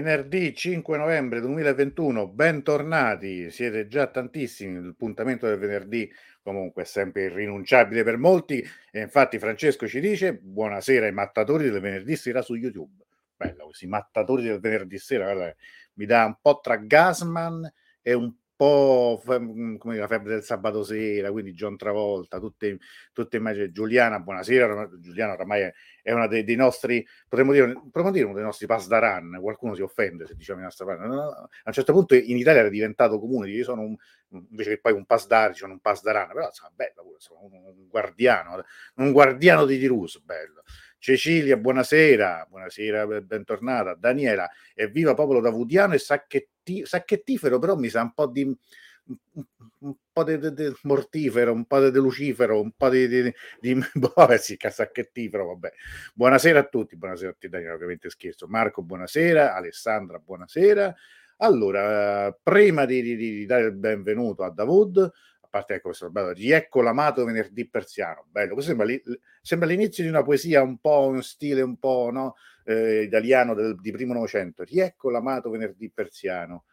Venerdì 5 novembre 2021, bentornati, siete già tantissimi, il puntamento del venerdì comunque è sempre irrinunciabile per molti e infatti Francesco ci dice buonasera ai mattatori del venerdì sera su YouTube. Bello, questi mattatori del venerdì sera, guarda, mi dà un po' tra Gasman e un po' mm, come la febbre del sabato sera, quindi John Travolta, tutte, tutte immagini. Giuliana, buonasera. Giuliana oramai è, una dei, dei, nostri, potremmo dire, potremmo dire uno dei nostri pass da run. Qualcuno si offende se diciamo i nostri pass. No, no, a un certo punto in Italia era diventato comune. Io sono un, invece che poi un pass da sono un pass da run, però insomma, bello pure, sono un, un guardiano, un guardiano di Tirus, bello. Cecilia, buonasera, buonasera, bentornata. Daniela, evviva popolo davudiano e sacchetti, sacchettifero, però mi sa un po' di un, po' di, di, di, mortifero, un po' di, di lucifero, un po' di, di, di vabbè, sì, sacchettifero, vabbè. Buonasera a tutti, buonasera a te Daniela, ovviamente scherzo. Marco, buonasera, Alessandra, buonasera. Allora, prima di, di, di dare il benvenuto a Davud, a parte ecco questo bello, riecco l'amato venerdì persiano, bello, questo sembra, sembra l'inizio di una poesia un po' uno stile un po' no, eh, italiano del, di primo novecento, riecco l'amato venerdì persiano,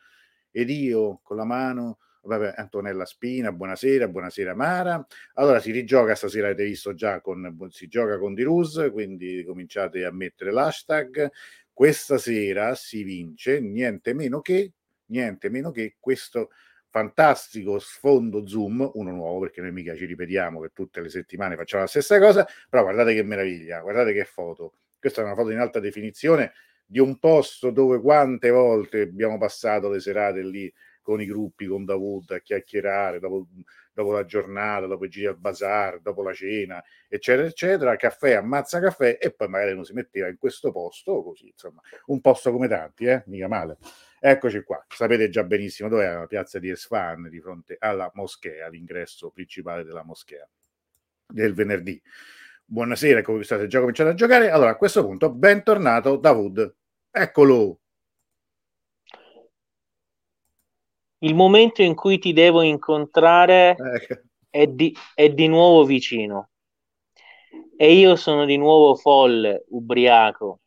ed io con la mano Vabbè, Antonella Spina, buonasera, buonasera Mara. Allora si rigioca stasera, avete visto già, con, si gioca con Dirus, quindi cominciate a mettere l'hashtag. Questa sera si vince niente meno che, niente meno che questo fantastico sfondo zoom, uno nuovo perché noi mica ci ripetiamo che tutte le settimane facciamo la stessa cosa, però guardate che meraviglia, guardate che foto. Questa è una foto in alta definizione di un posto dove quante volte abbiamo passato le serate lì con i gruppi, con Davud a chiacchierare dopo, dopo la giornata, dopo i giri al bazar, dopo la cena, eccetera, eccetera, caffè, ammazza caffè e poi magari uno si metteva in questo posto, così, insomma, un posto come tanti, eh? mica male. Eccoci qua, sapete già benissimo dove è la piazza di Esfan di fronte alla moschea, l'ingresso principale della moschea del venerdì. Buonasera, come state già cominciando a giocare? Allora, a questo punto, bentornato Davud. Eccolo! Il momento in cui ti devo incontrare ecco. è, di, è di nuovo vicino. E io sono di nuovo folle, ubriaco,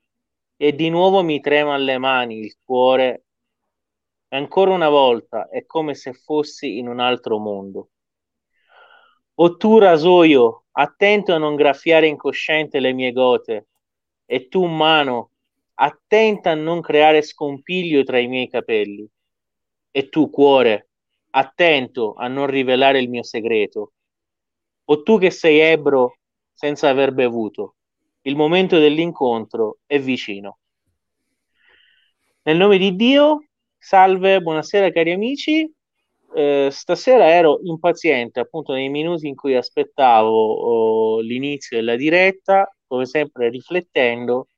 e di nuovo mi trema alle mani il cuore e ancora una volta è come se fossi in un altro mondo. O tu, rasoio, attento a non graffiare incosciente le mie gote, e tu, mano, attenta a non creare scompiglio tra i miei capelli, e tu, cuore, attento a non rivelare il mio segreto. O tu che sei ebro senza aver bevuto, il momento dell'incontro è vicino. Nel nome di Dio, Salve, buonasera cari amici. Eh, stasera ero impaziente appunto nei minuti in cui aspettavo oh, l'inizio della diretta, come sempre riflettendo,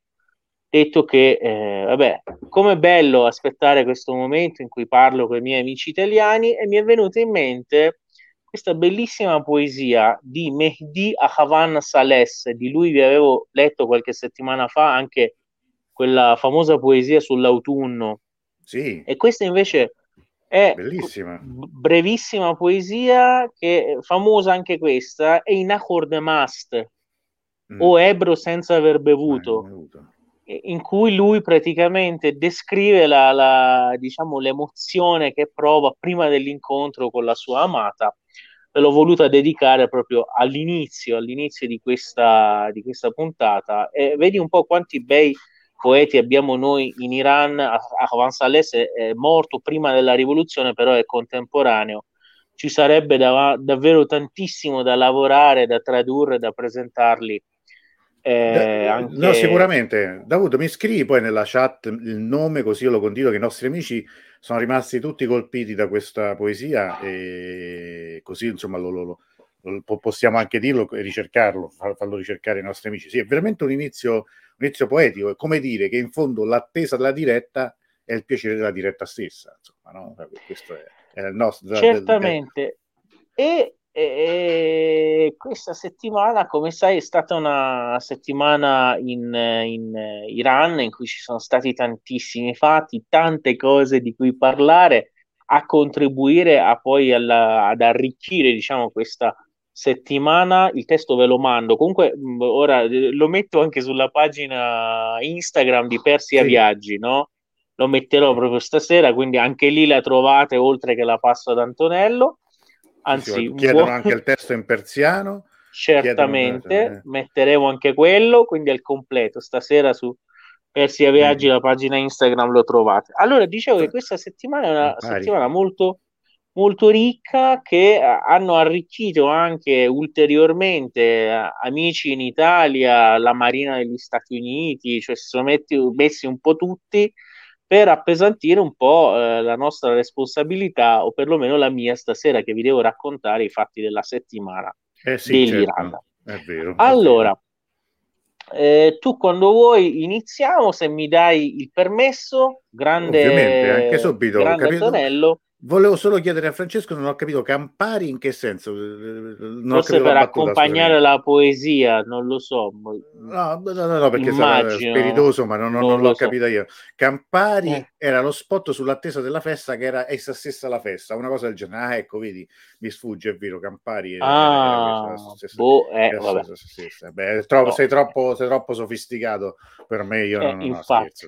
detto che eh, vabbè, com'è bello aspettare questo momento in cui parlo con i miei amici italiani e mi è venuta in mente questa bellissima poesia di Mehdi Ahavan Sales, di lui vi avevo letto qualche settimana fa anche quella famosa poesia sull'autunno sì. E questa invece è Bellissima. brevissima poesia che è famosa anche questa, è in accord mast mm. o ebro senza aver bevuto. bevuto in cui lui praticamente descrive la, la, diciamo, l'emozione che prova prima dell'incontro con la sua amata. L'ho voluta dedicare proprio all'inizio, all'inizio di questa, di questa puntata. E vedi un po' quanti bei poeti abbiamo noi in Iran, Ahvan Saleh è morto prima della rivoluzione, però è contemporaneo. Ci sarebbe da, davvero tantissimo da lavorare, da tradurre, da presentarli. Eh, anche... No, sicuramente. Davuto, mi scrivi poi nella chat il nome così io lo condivido che i nostri amici sono rimasti tutti colpiti da questa poesia e così insomma lo, lo, lo, possiamo anche dirlo e ricercarlo, farlo ricercare ai nostri amici. Sì, è veramente un inizio un inizio poetico, è come dire che in fondo l'attesa della diretta è il piacere della diretta stessa, insomma, no? Questo è, è il nostro... Certamente. È... E, e, questa settimana, come sai, è stata una settimana in, in Iran in cui ci sono stati tantissimi fatti, tante cose di cui parlare, a contribuire a poi alla, ad arricchire, diciamo, questa settimana il testo ve lo mando. Comunque, ora eh, lo metto anche sulla pagina Instagram di Persia sì. Viaggi, no? lo metterò proprio stasera, quindi anche lì la trovate oltre che la passo ad Antonello. Anzi, chiedono buon... anche il testo in persiano. Certamente, chiedono... Metteremo anche quello, quindi il completo. Stasera su Persia Viaggi, mm. la pagina Instagram lo trovate. Allora, dicevo che questa settimana è una settimana molto molto ricca che eh, hanno arricchito anche ulteriormente eh, amici in Italia, la Marina degli Stati Uniti, cioè si sono metti, messi un po' tutti per appesantire un po' eh, la nostra responsabilità o perlomeno la mia stasera che vi devo raccontare i fatti della settimana eh sì, dell'Iran. Certo. È vero. Allora, eh, tu quando vuoi iniziamo, se mi dai il permesso, grande, Ovviamente, anche subito, grande Antonello. Volevo solo chiedere a Francesco, non ho capito Campari in che senso? Non Forse per accompagnare la poesia, non lo so. No, no, no, no perché Immagino, sarà spiritoso, ma non, non, non l'ho so. capito io. Campari eh. era lo spot sull'attesa della festa che era essa stessa la festa, una cosa del genere. Ah, ecco, vedi, mi sfugge, è vero, Campari ah, era stessa, boh, eh, vabbè. Beh, troppo, no. sei, troppo, sei troppo sofisticato per me, io eh, non, non scherzo.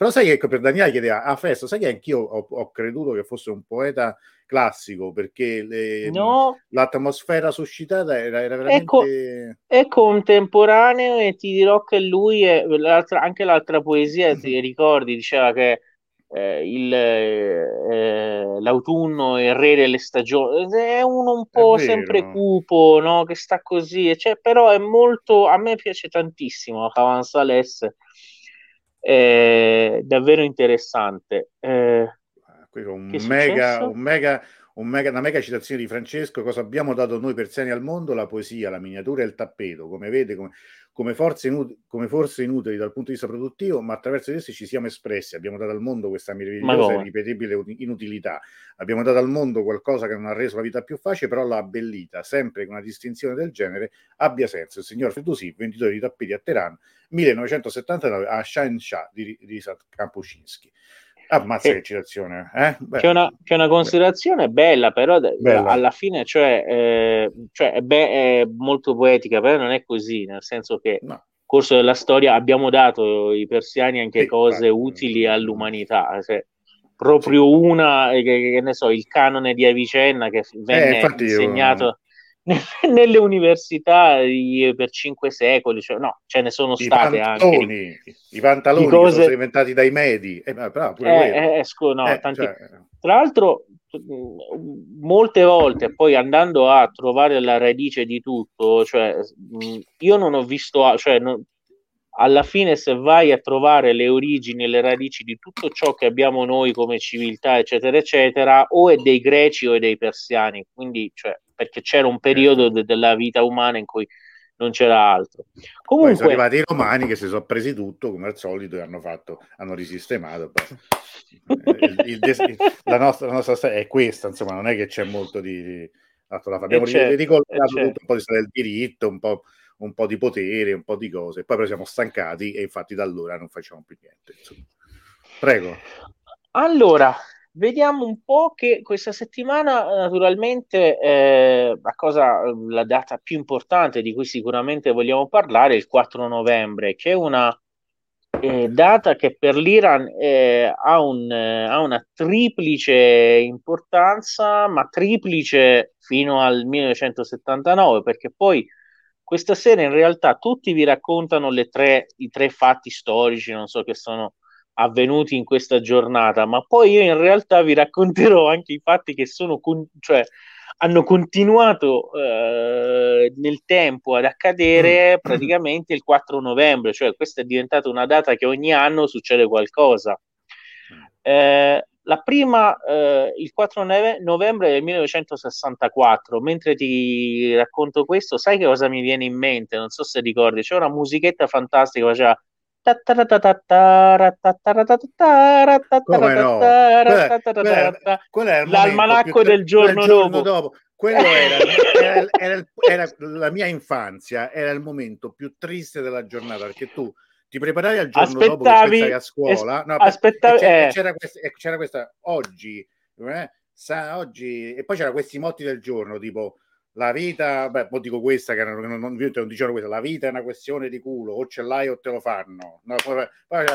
Però sai che ecco, per Daniele chiedeva a Festo, sai che anch'io ho, ho, creduto che fosse un poeta classico perché le, no. l'atmosfera suscitata era, era veramente... È, è, contemporaneo e ti dirò che lui, è, l'altra, anche l'altra poesia, ti ricordi, diceva che eh, il, eh, l'autunno è il re delle stagioni, è uno un po' sempre cupo, no? che sta così, cioè, però è molto, a me piace tantissimo Cavan Sales davvero interessante. Eh, un, mega, un, mega, un mega, una mega citazione di Francesco, cosa abbiamo dato noi persiani al mondo? La poesia, la miniatura e il tappeto, come vede, come, come, forze inutili, come forze inutili dal punto di vista produttivo, ma attraverso di esse ci siamo espressi, abbiamo dato al mondo questa meravigliosa e irripetibile inutilità, abbiamo dato al mondo qualcosa che non ha reso la vita più facile, però l'ha abbellita, sempre che una distinzione del genere abbia senso. Il signor Fedusì, venditore di tappeti a Teheran, 1979 a Shah di, di Kapuscinski. Ammazza eh, che citazione. Eh? C'è, una, c'è, una, considerazione Beh. bella, però bella. alla fine cioè, eh, cioè è, be- è, molto poetica, però non è così, nel senso che no. nel corso della storia abbiamo dato i persiani anche sì, cose infatti. utili all'umanità. Cioè, proprio sì. una, che, che, ne so, il canone di Avicenna che venne eh, insegnato... Io nelle università per cinque secoli, cioè, no, ce ne sono I state pantoni, anche. I pantaloni cose... sono inventati dai medi. Eh, però pure eh, eh, scu- no, eh, tanti... cioè... Tra l'altro, molte volte poi andando a trovare la radice di tutto, cioè, io non ho visto, cioè, non... alla fine se vai a trovare le origini e le radici di tutto ciò che abbiamo noi come civiltà, eccetera, eccetera, o è dei greci o è dei persiani, quindi, cioè, perché c'era un periodo certo. de- della vita umana in cui non c'era altro. Comunque, Poi sono arrivati i romani che si sono presi tutto come al solito e hanno fatto, hanno risistemato. il, il, il, la, nostra, la, nostra, storia è questa, insomma, non è che c'è molto di. abbiamo certo, ricollegato certo. tutto un po' di storia del diritto, un po', un po', di potere, un po' di cose. Poi però siamo stancati e infatti da allora non facciamo più niente. Insomma. Prego. Allora, Vediamo un po' che questa settimana, naturalmente, eh, la, cosa, la data più importante di cui sicuramente vogliamo parlare è il 4 novembre, che è una eh, data che per l'Iran eh, ha, un, eh, ha, una triplice importanza, ma triplice fino al 1979, perché poi questa sera in realtà tutti vi raccontano tre, i tre fatti storici, non so che sono avvenuti in questa giornata, ma poi io in realtà vi racconterò anche i fatti che sono, con- cioè, hanno continuato eh, nel tempo ad accadere mm. praticamente il 4 novembre, cioè questa è diventata una data che ogni anno succede qualcosa. Eh, la prima, eh, il 4 novembre del 1964, mentre ti racconto questo, sai che cosa mi viene in mente? Non so se ricordi, c'è una musichetta fantastica, faceva come no? L'almanacco del giorno, giorno dopo. Quello era, era, era, era, la mia infanzia, era il momento più triste della giornata perché tu ti preparavi al giorno aspettavi, dopo che a scuola. No, aspettavi, c'era, eh. c'era, questa, c'era, questa, oggi, eh, sa, oggi, e poi c'era questi motti del giorno tipo la vita, beh, poi dico questa che non, non, non, non dicevano questa, la vita è una questione di culo, o ce l'hai o te lo fanno. No, poi, poi,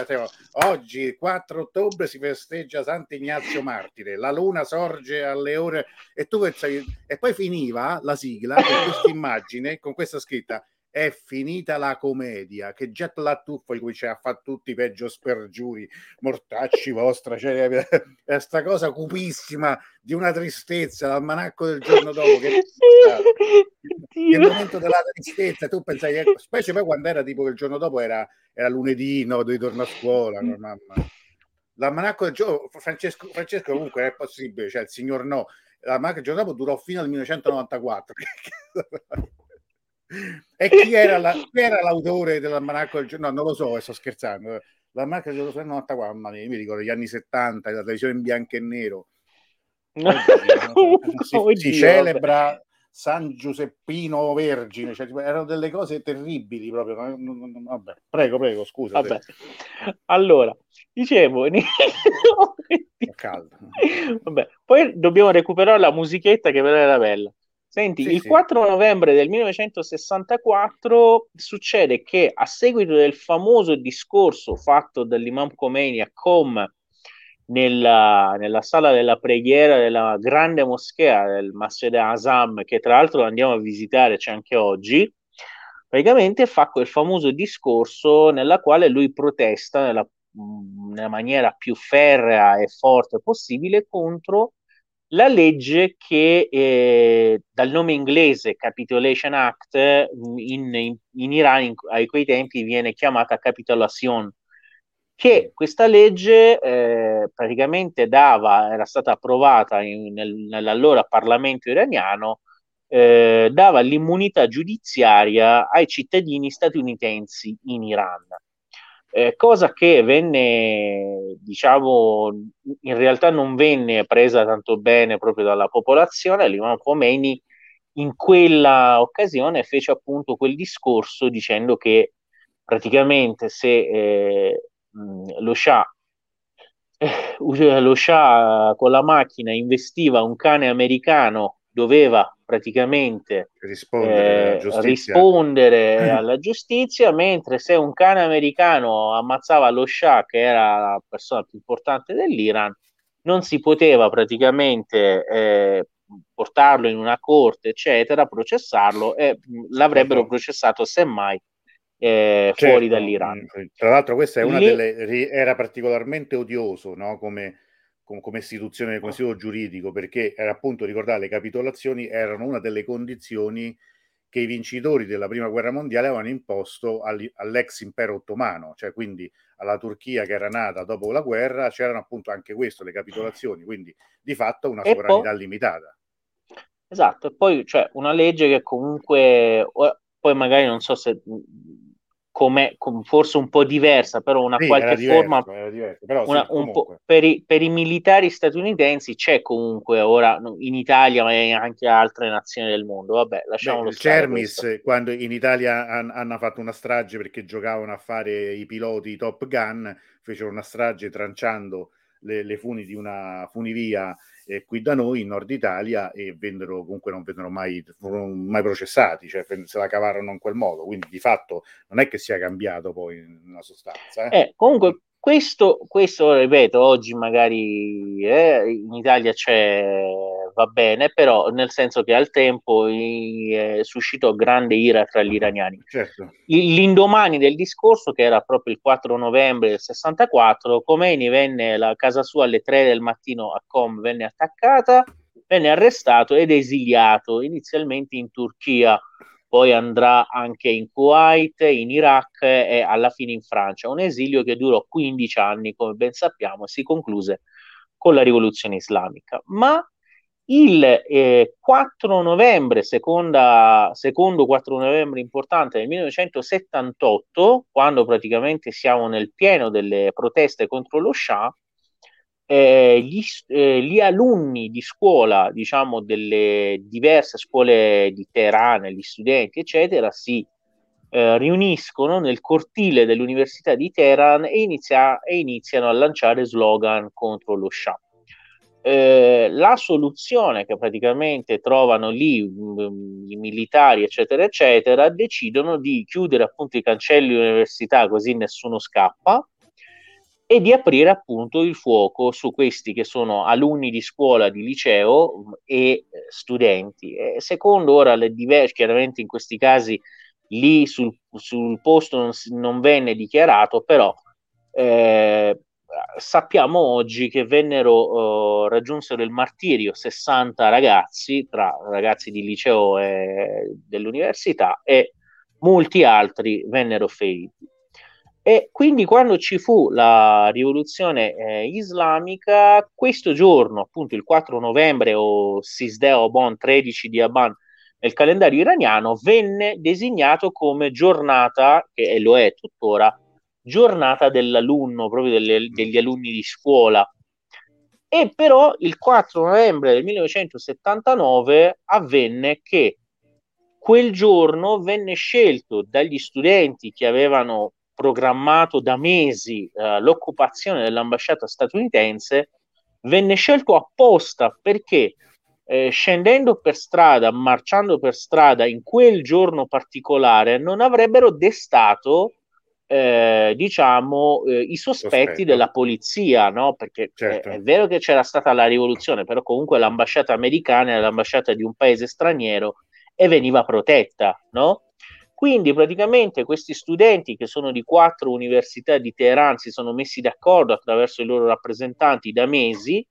oggi, 4 ottobre, si festeggia Sant'Ignazio Martire, la luna sorge alle ore e tu pensavi, e poi finiva la sigla con questa immagine, con questa scritta, è finita la commedia, che già la tuffa in cui ci ha fatto tutti i peggio spergiuri, mortacci vostra, cioè, è sta cosa cupissima di una tristezza, l'almanacco del giorno dopo, che il momento della tristezza, tu pensavi, che, specie poi quando era tipo il giorno dopo era, era lunedì, no, dovevi tornare a scuola, no, mamma. L'almanacco del giorno, Francesco, Francesco comunque è possibile, cioè il signor no, l'almanacco del giorno dopo durò fino al 1994. E chi era, la, chi era l'autore dell'almanacco del giorno? No, non lo so, sto scherzando. L'almanacco del giorno 94, mamma mia, mi ricordo gli anni 70, la televisione in bianco e nero. Oggi, si, si celebra San Giuseppino Vergine, cioè, erano delle cose terribili proprio. Vabbè, prego, prego, scusa. Vabbè. Allora, dicevo, caldo. Vabbè, poi dobbiamo recuperare la musichetta che però era bella. Senti, sì, il sì. 4 novembre del 1964 succede che a seguito del famoso discorso fatto dall'Imam Khomeini a Qom nella, nella, sala della preghiera della grande moschea del Masjid Azam, che tra l'altro andiamo a visitare, c'è anche oggi, praticamente fa quel famoso discorso nella quale lui protesta nella, nella maniera più ferrea e forte possibile contro la legge che eh, dal nome inglese Capitulation Act in, in, in Iran in, ai quei tempi viene chiamata Capitulation, che questa legge eh, praticamente dava, era stata approvata nel, nell'allora Parlamento iraniano, eh, dava l'immunità giudiziaria ai cittadini statunitensi in Iran eh, cosa che venne, diciamo, in realtà non venne presa tanto bene proprio dalla popolazione, l'imam Khomeini in quella occasione fece appunto quel discorso dicendo che praticamente se eh, lo Shah eh, lo Shah con la macchina investiva un cane americano doveva praticamente rispondere, eh, alla, giustizia. rispondere alla giustizia, mentre se un cane americano ammazzava lo Shah, che era la persona più importante dell'Iran, non si poteva praticamente eh, portarlo in una corte, eccetera, processarlo e l'avrebbero certo. processato semmai eh, certo. fuori dall'Iran. Tra l'altro, questa è una Lì... delle era particolarmente odioso, no? Come come istituzione, come istituto giuridico, perché era appunto ricordare le capitolazioni erano una delle condizioni che i vincitori della prima guerra mondiale avevano imposto all'ex impero ottomano, cioè quindi alla Turchia che era nata dopo la guerra, c'erano appunto anche questo, le capitolazioni, quindi di fatto una sovranità poi, limitata. Esatto, e poi cioè, una legge che comunque, poi magari non so se come forse un po' diversa, però una sì, qualche diverso, forma una, sì, per, i, per, i, militari statunitensi c'è comunque ora in Italia, ma anche altre nazioni del mondo. Vabbè, lasciamolo Beh. Cermis, questo. quando in Italia han, hanno fatto una strage perché giocavano a fare i piloti Top Gun, fecero una strage tranciando le, le funi di una funivia eh, qui da noi in Nord Italia e vennero comunque non vennero mai, mai processati, cioè se la cavarono in quel modo, quindi di fatto non è che sia cambiato poi in sostanza. Eh. Eh, comunque questo, questo, ripeto, oggi magari eh, in Italia c'è, va bene, però nel senso che al tempo eh, suscitò grande ira tra gli iraniani. Certo. L'indomani del discorso, che era proprio il 4 novembre del 64, Khomeini venne a casa sua alle 3 del mattino a Com, venne attaccata, venne arrestato ed esiliato inizialmente in Turchia poi andrà anche in Kuwait, in Iraq e alla fine in Francia. Un esilio che durò 15 anni, come ben sappiamo, e si concluse con la rivoluzione islamica. Ma il eh, 4 novembre, seconda, secondo 4 novembre importante del 1978, quando praticamente siamo nel pieno delle proteste contro lo Shah, eh, gli, eh, gli, alunni di scuola, diciamo, delle diverse scuole di Teheran, gli studenti, eccetera, si eh, riuniscono nel cortile dell'Università di Teheran e, inizia, e, iniziano a lanciare slogan contro lo Shah. eh, la soluzione che praticamente trovano lì mh, mm, i militari, eccetera, eccetera, decidono di chiudere appunto i cancelli dell'università così nessuno scappa e di aprire appunto il fuoco su questi che sono alunni di scuola, di liceo mm, e eh, studenti. E secondo ora le diverse, chiaramente in questi casi lì sul, sul posto non, non, venne dichiarato, però eh, sappiamo oggi che vennero, uh, raggiunsero il martirio 60 ragazzi, tra ragazzi di liceo e dell'università, e molti altri vennero feriti. E quindi quando ci fu la rivoluzione eh, islamica, questo giorno, appunto il 4 novembre o Sisdeo Bon 13 di Aban nel calendario iraniano, venne designato come giornata, che lo è tuttora, giornata dell'alunno, proprio delle, degli alunni di scuola. E però il 4 novembre del 1979 avvenne che quel giorno venne scelto dagli studenti che avevano programmato da mesi eh, l'occupazione dell'ambasciata statunitense, venne scelto apposta perché eh, scendendo per strada, marciando per strada in quel giorno particolare, non avrebbero destato eh, diciamo, eh, i sospetti Sospetto. della polizia, no? Perché certo. è, è, vero che c'era stata la rivoluzione, però comunque l'ambasciata americana era l'ambasciata di un paese straniero e veniva protetta, no? Quindi praticamente questi studenti che sono di quattro università di Teheran si sono messi d'accordo attraverso i loro rappresentanti da mesi,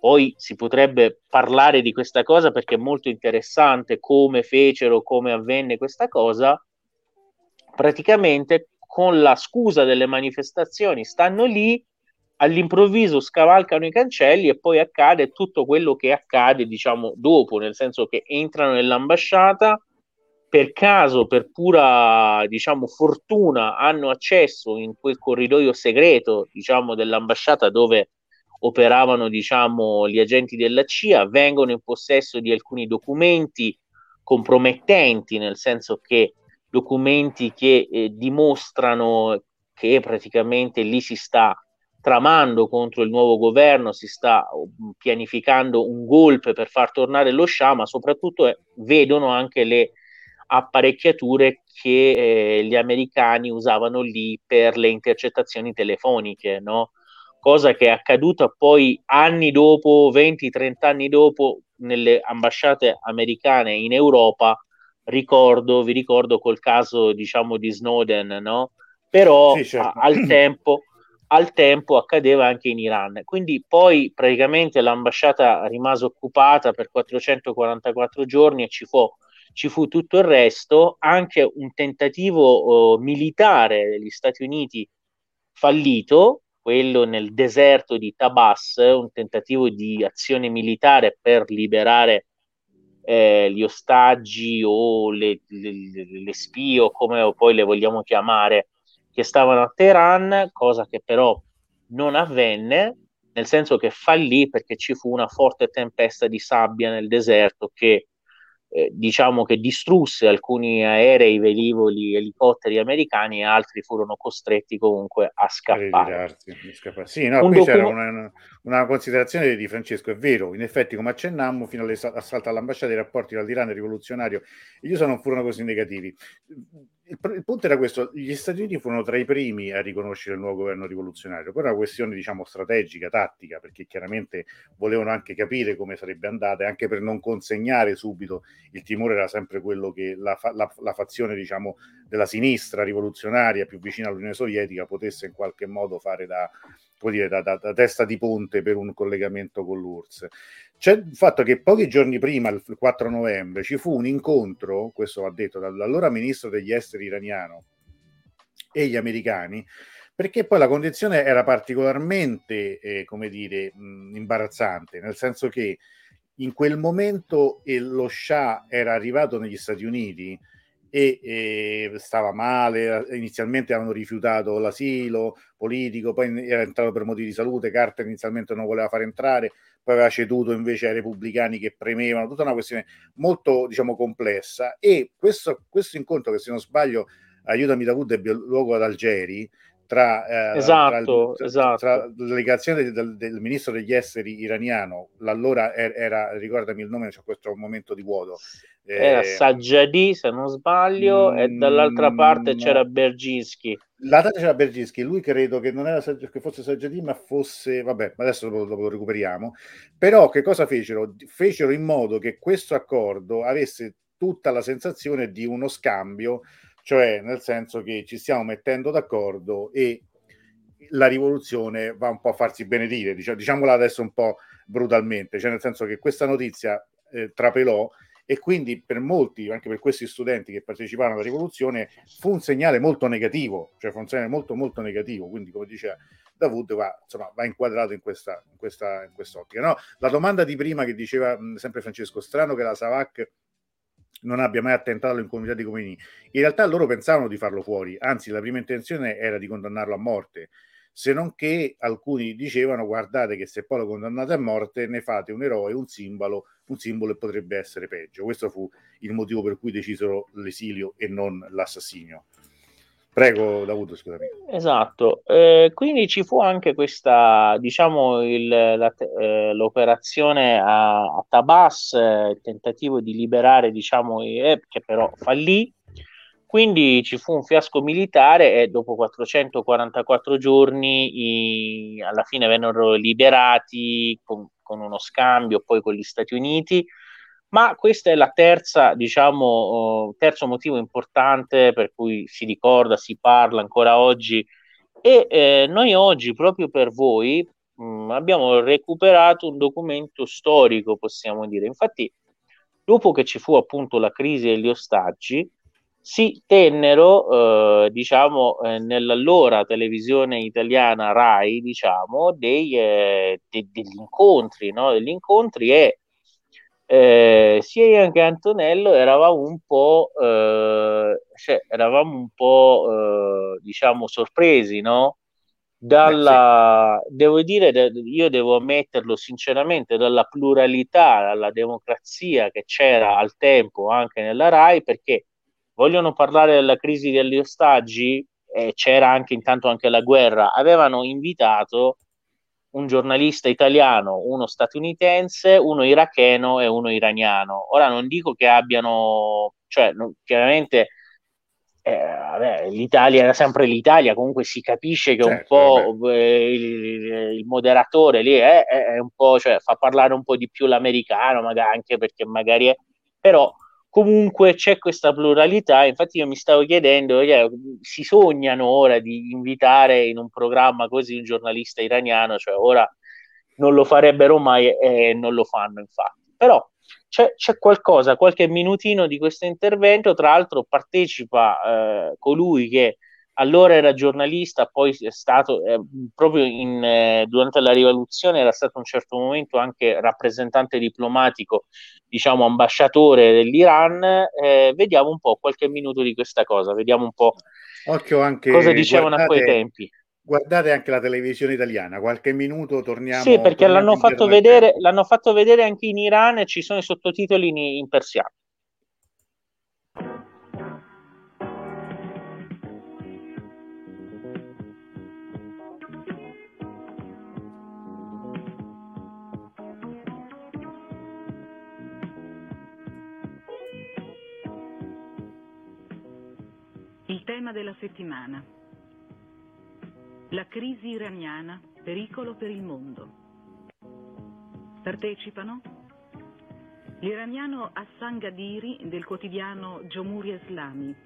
poi si potrebbe parlare di questa cosa perché è molto interessante come fecero, come avvenne questa cosa, praticamente con la scusa delle manifestazioni stanno lì, all'improvviso scavalcano i cancelli e poi accade tutto quello che accade, diciamo, dopo, nel senso che entrano nell'ambasciata, per caso, per pura, diciamo, fortuna, hanno accesso in quel corridoio segreto, diciamo, dell'ambasciata dove operavano, diciamo, gli agenti della CIA, vengono in possesso di alcuni documenti compromettenti, nel senso che documenti che eh, dimostrano che praticamente lì si sta tramando contro il nuovo governo, si sta mm, pianificando un golpe per far tornare lo Shah, ma soprattutto eh, vedono anche le apparecchiature che eh, gli americani usavano lì per le intercettazioni telefoniche, no? cosa che è accaduta poi anni dopo, 20-30 anni dopo, nelle ambasciate americane in Europa, ricordo, vi ricordo col caso diciamo di Snowden, no? Però sì, certo. a, al, tempo, al tempo accadeva anche in Iran. Quindi poi praticamente l'ambasciata rimase occupata per 444 giorni e ci fu, ci fu tutto il resto, anche un tentativo oh, militare degli Stati Uniti fallito, quello nel deserto di Tabas, un tentativo di azione militare per liberare eh, gli ostaggi o le, le, le spie o come poi le vogliamo chiamare che stavano a Teheran, cosa che però non avvenne, nel senso che fallì perché ci fu una forte tempesta di sabbia nel deserto che eh, diciamo che distrusse alcuni aerei, velivoli, elicotteri americani e altri furono costretti comunque a scappare. Sì, no, Un qui docu- c'era una, una, considerazione di Francesco, è vero, in effetti come accennammo fino all'assalto all'ambasciata i rapporti tra l'Iran rivoluzionario e gli USA non furono così negativi il, il, punto era questo: gli Stati Uniti furono tra i primi a riconoscere il nuovo governo rivoluzionario, poi era una questione, diciamo, strategica, tattica, perché chiaramente volevano anche capire come sarebbe andata, e anche per non consegnare subito. Il timore era sempre quello che la, la, la fazione, diciamo, della sinistra rivoluzionaria più vicina all'Unione Sovietica potesse in qualche modo fare da, dire, da, da, da testa di ponte per un collegamento con l'URSS. C'è il fatto che pochi giorni prima, il 4 novembre, ci fu un incontro, questo va detto dall'allora ministro degli esteri iraniano e gli americani, perché poi la condizione era particolarmente, eh, come dire, mh, imbarazzante, nel senso che in quel momento eh, lo Shah era arrivato negli Stati Uniti e, e, stava male, inizialmente avevano rifiutato l'asilo politico, poi era entrato per motivi di salute, Carter inizialmente non voleva fare entrare, poi aveva ceduto invece ai repubblicani che premevano, tutta una questione molto diciamo complessa. E questo, questo incontro che se non sbaglio aiutami Davud ebbe luogo ad Algeri tra, eh, esatto, tra, esatto. tra la delegazione del, del, ministro degli esteri iraniano, l'allora era, ricordami il nome, c'è questo momento di vuoto. Era eh, Sajjadi, se non sbaglio, mm, e dall'altra parte no. c'era Berginski. L'altra c'era Berginski, lui credo che non era che fosse Sajjadi, ma fosse, vabbè, adesso dopo, dopo lo recuperiamo. Però che cosa fecero? Fecero in modo che questo accordo avesse tutta la sensazione di uno scambio cioè nel senso che ci stiamo mettendo d'accordo e la rivoluzione va un po' a farsi benedire, diciamo, diciamola adesso un po' brutalmente, cioè nel senso che questa notizia eh, trapelò e quindi per molti, anche per questi studenti che parteciparono alla rivoluzione, fu un segnale molto negativo, cioè fu un segnale molto molto negativo, quindi come diceva Davud va, insomma, va inquadrato in questa, in questa in quest'ottica. No? La domanda di prima che diceva mh, sempre Francesco, strano che la Savac non abbia mai attentato all'incolumità di Comini. In realtà loro pensavano di farlo fuori, anzi la prima intenzione era di condannarlo a morte, se non che alcuni dicevano guardate che se poi lo condannate a morte ne fate un eroe, un simbolo, un simbolo e potrebbe essere peggio. Questo fu il motivo per cui decisero l'esilio e non l'assassinio. Prego, Davuto, scusami. Esatto, eh, quindi ci fu anche questa, diciamo, il, la, eh, l'operazione a, a Tabas, eh, il tentativo di liberare, diciamo, eh, che però fallì. Quindi ci fu un fiasco militare e dopo 444 giorni i, alla fine vennero liberati con, con uno scambio poi con gli Stati Uniti ma questa è la terza, diciamo, terzo motivo importante per cui si ricorda, si parla ancora oggi e eh, noi oggi, proprio per voi, mh, mm, abbiamo recuperato un documento storico, possiamo dire. Infatti, dopo che ci fu appunto la crisi degli ostaggi, si tennero, eh, diciamo, eh, nell'allora televisione italiana RAI, diciamo, dei, eh, de- degli incontri, no? degli incontri e eh, sia io che Antonello eravamo un po', eh, cioè, eravamo un po' eh, diciamo sorpresi, no? Dalla, sì. devo dire, io devo ammetterlo sinceramente, dalla pluralità, dalla democrazia che c'era al tempo anche nella RAI, perché vogliono parlare della crisi degli ostaggi, e c'era anche intanto anche la guerra, avevano invitato un giornalista italiano, uno statunitense, uno iracheno e uno iraniano. Ora non dico che abbiano, cioè non, chiaramente eh, vabbè, l'Italia era sempre l'Italia, comunque si capisce che certo, un po' eh, il, il, moderatore lì è, è, un po', cioè fa parlare un po' di più l'americano, magari anche perché magari è, però comunque c'è questa pluralità. Infatti, io mi stavo chiedendo: cioè, si sognano ora di invitare in un programma così un giornalista iraniano, cioè ora non lo farebbero mai e non lo fanno, infatti. Però c'è, c'è qualcosa, qualche minutino di questo intervento. Tra l'altro, partecipa eh, colui che allora era giornalista, poi è stato eh, proprio in, eh, durante la rivoluzione era stato a un certo momento anche rappresentante diplomatico, diciamo ambasciatore dell'Iran. Eh, vediamo un po' qualche minuto di questa cosa, vediamo un po' anche, cosa dicevano guardate, a quei tempi. Guardate anche la televisione italiana, qualche minuto torniamo. Sì, perché torniamo l'hanno, fatto vedere, l'hanno fatto vedere anche in Iran e ci sono i sottotitoli in, in persiano. Tema della settimana. La crisi iraniana, pericolo per il mondo. Partecipano l'iraniano Hassan Gadiri del quotidiano Jomhuri Islami,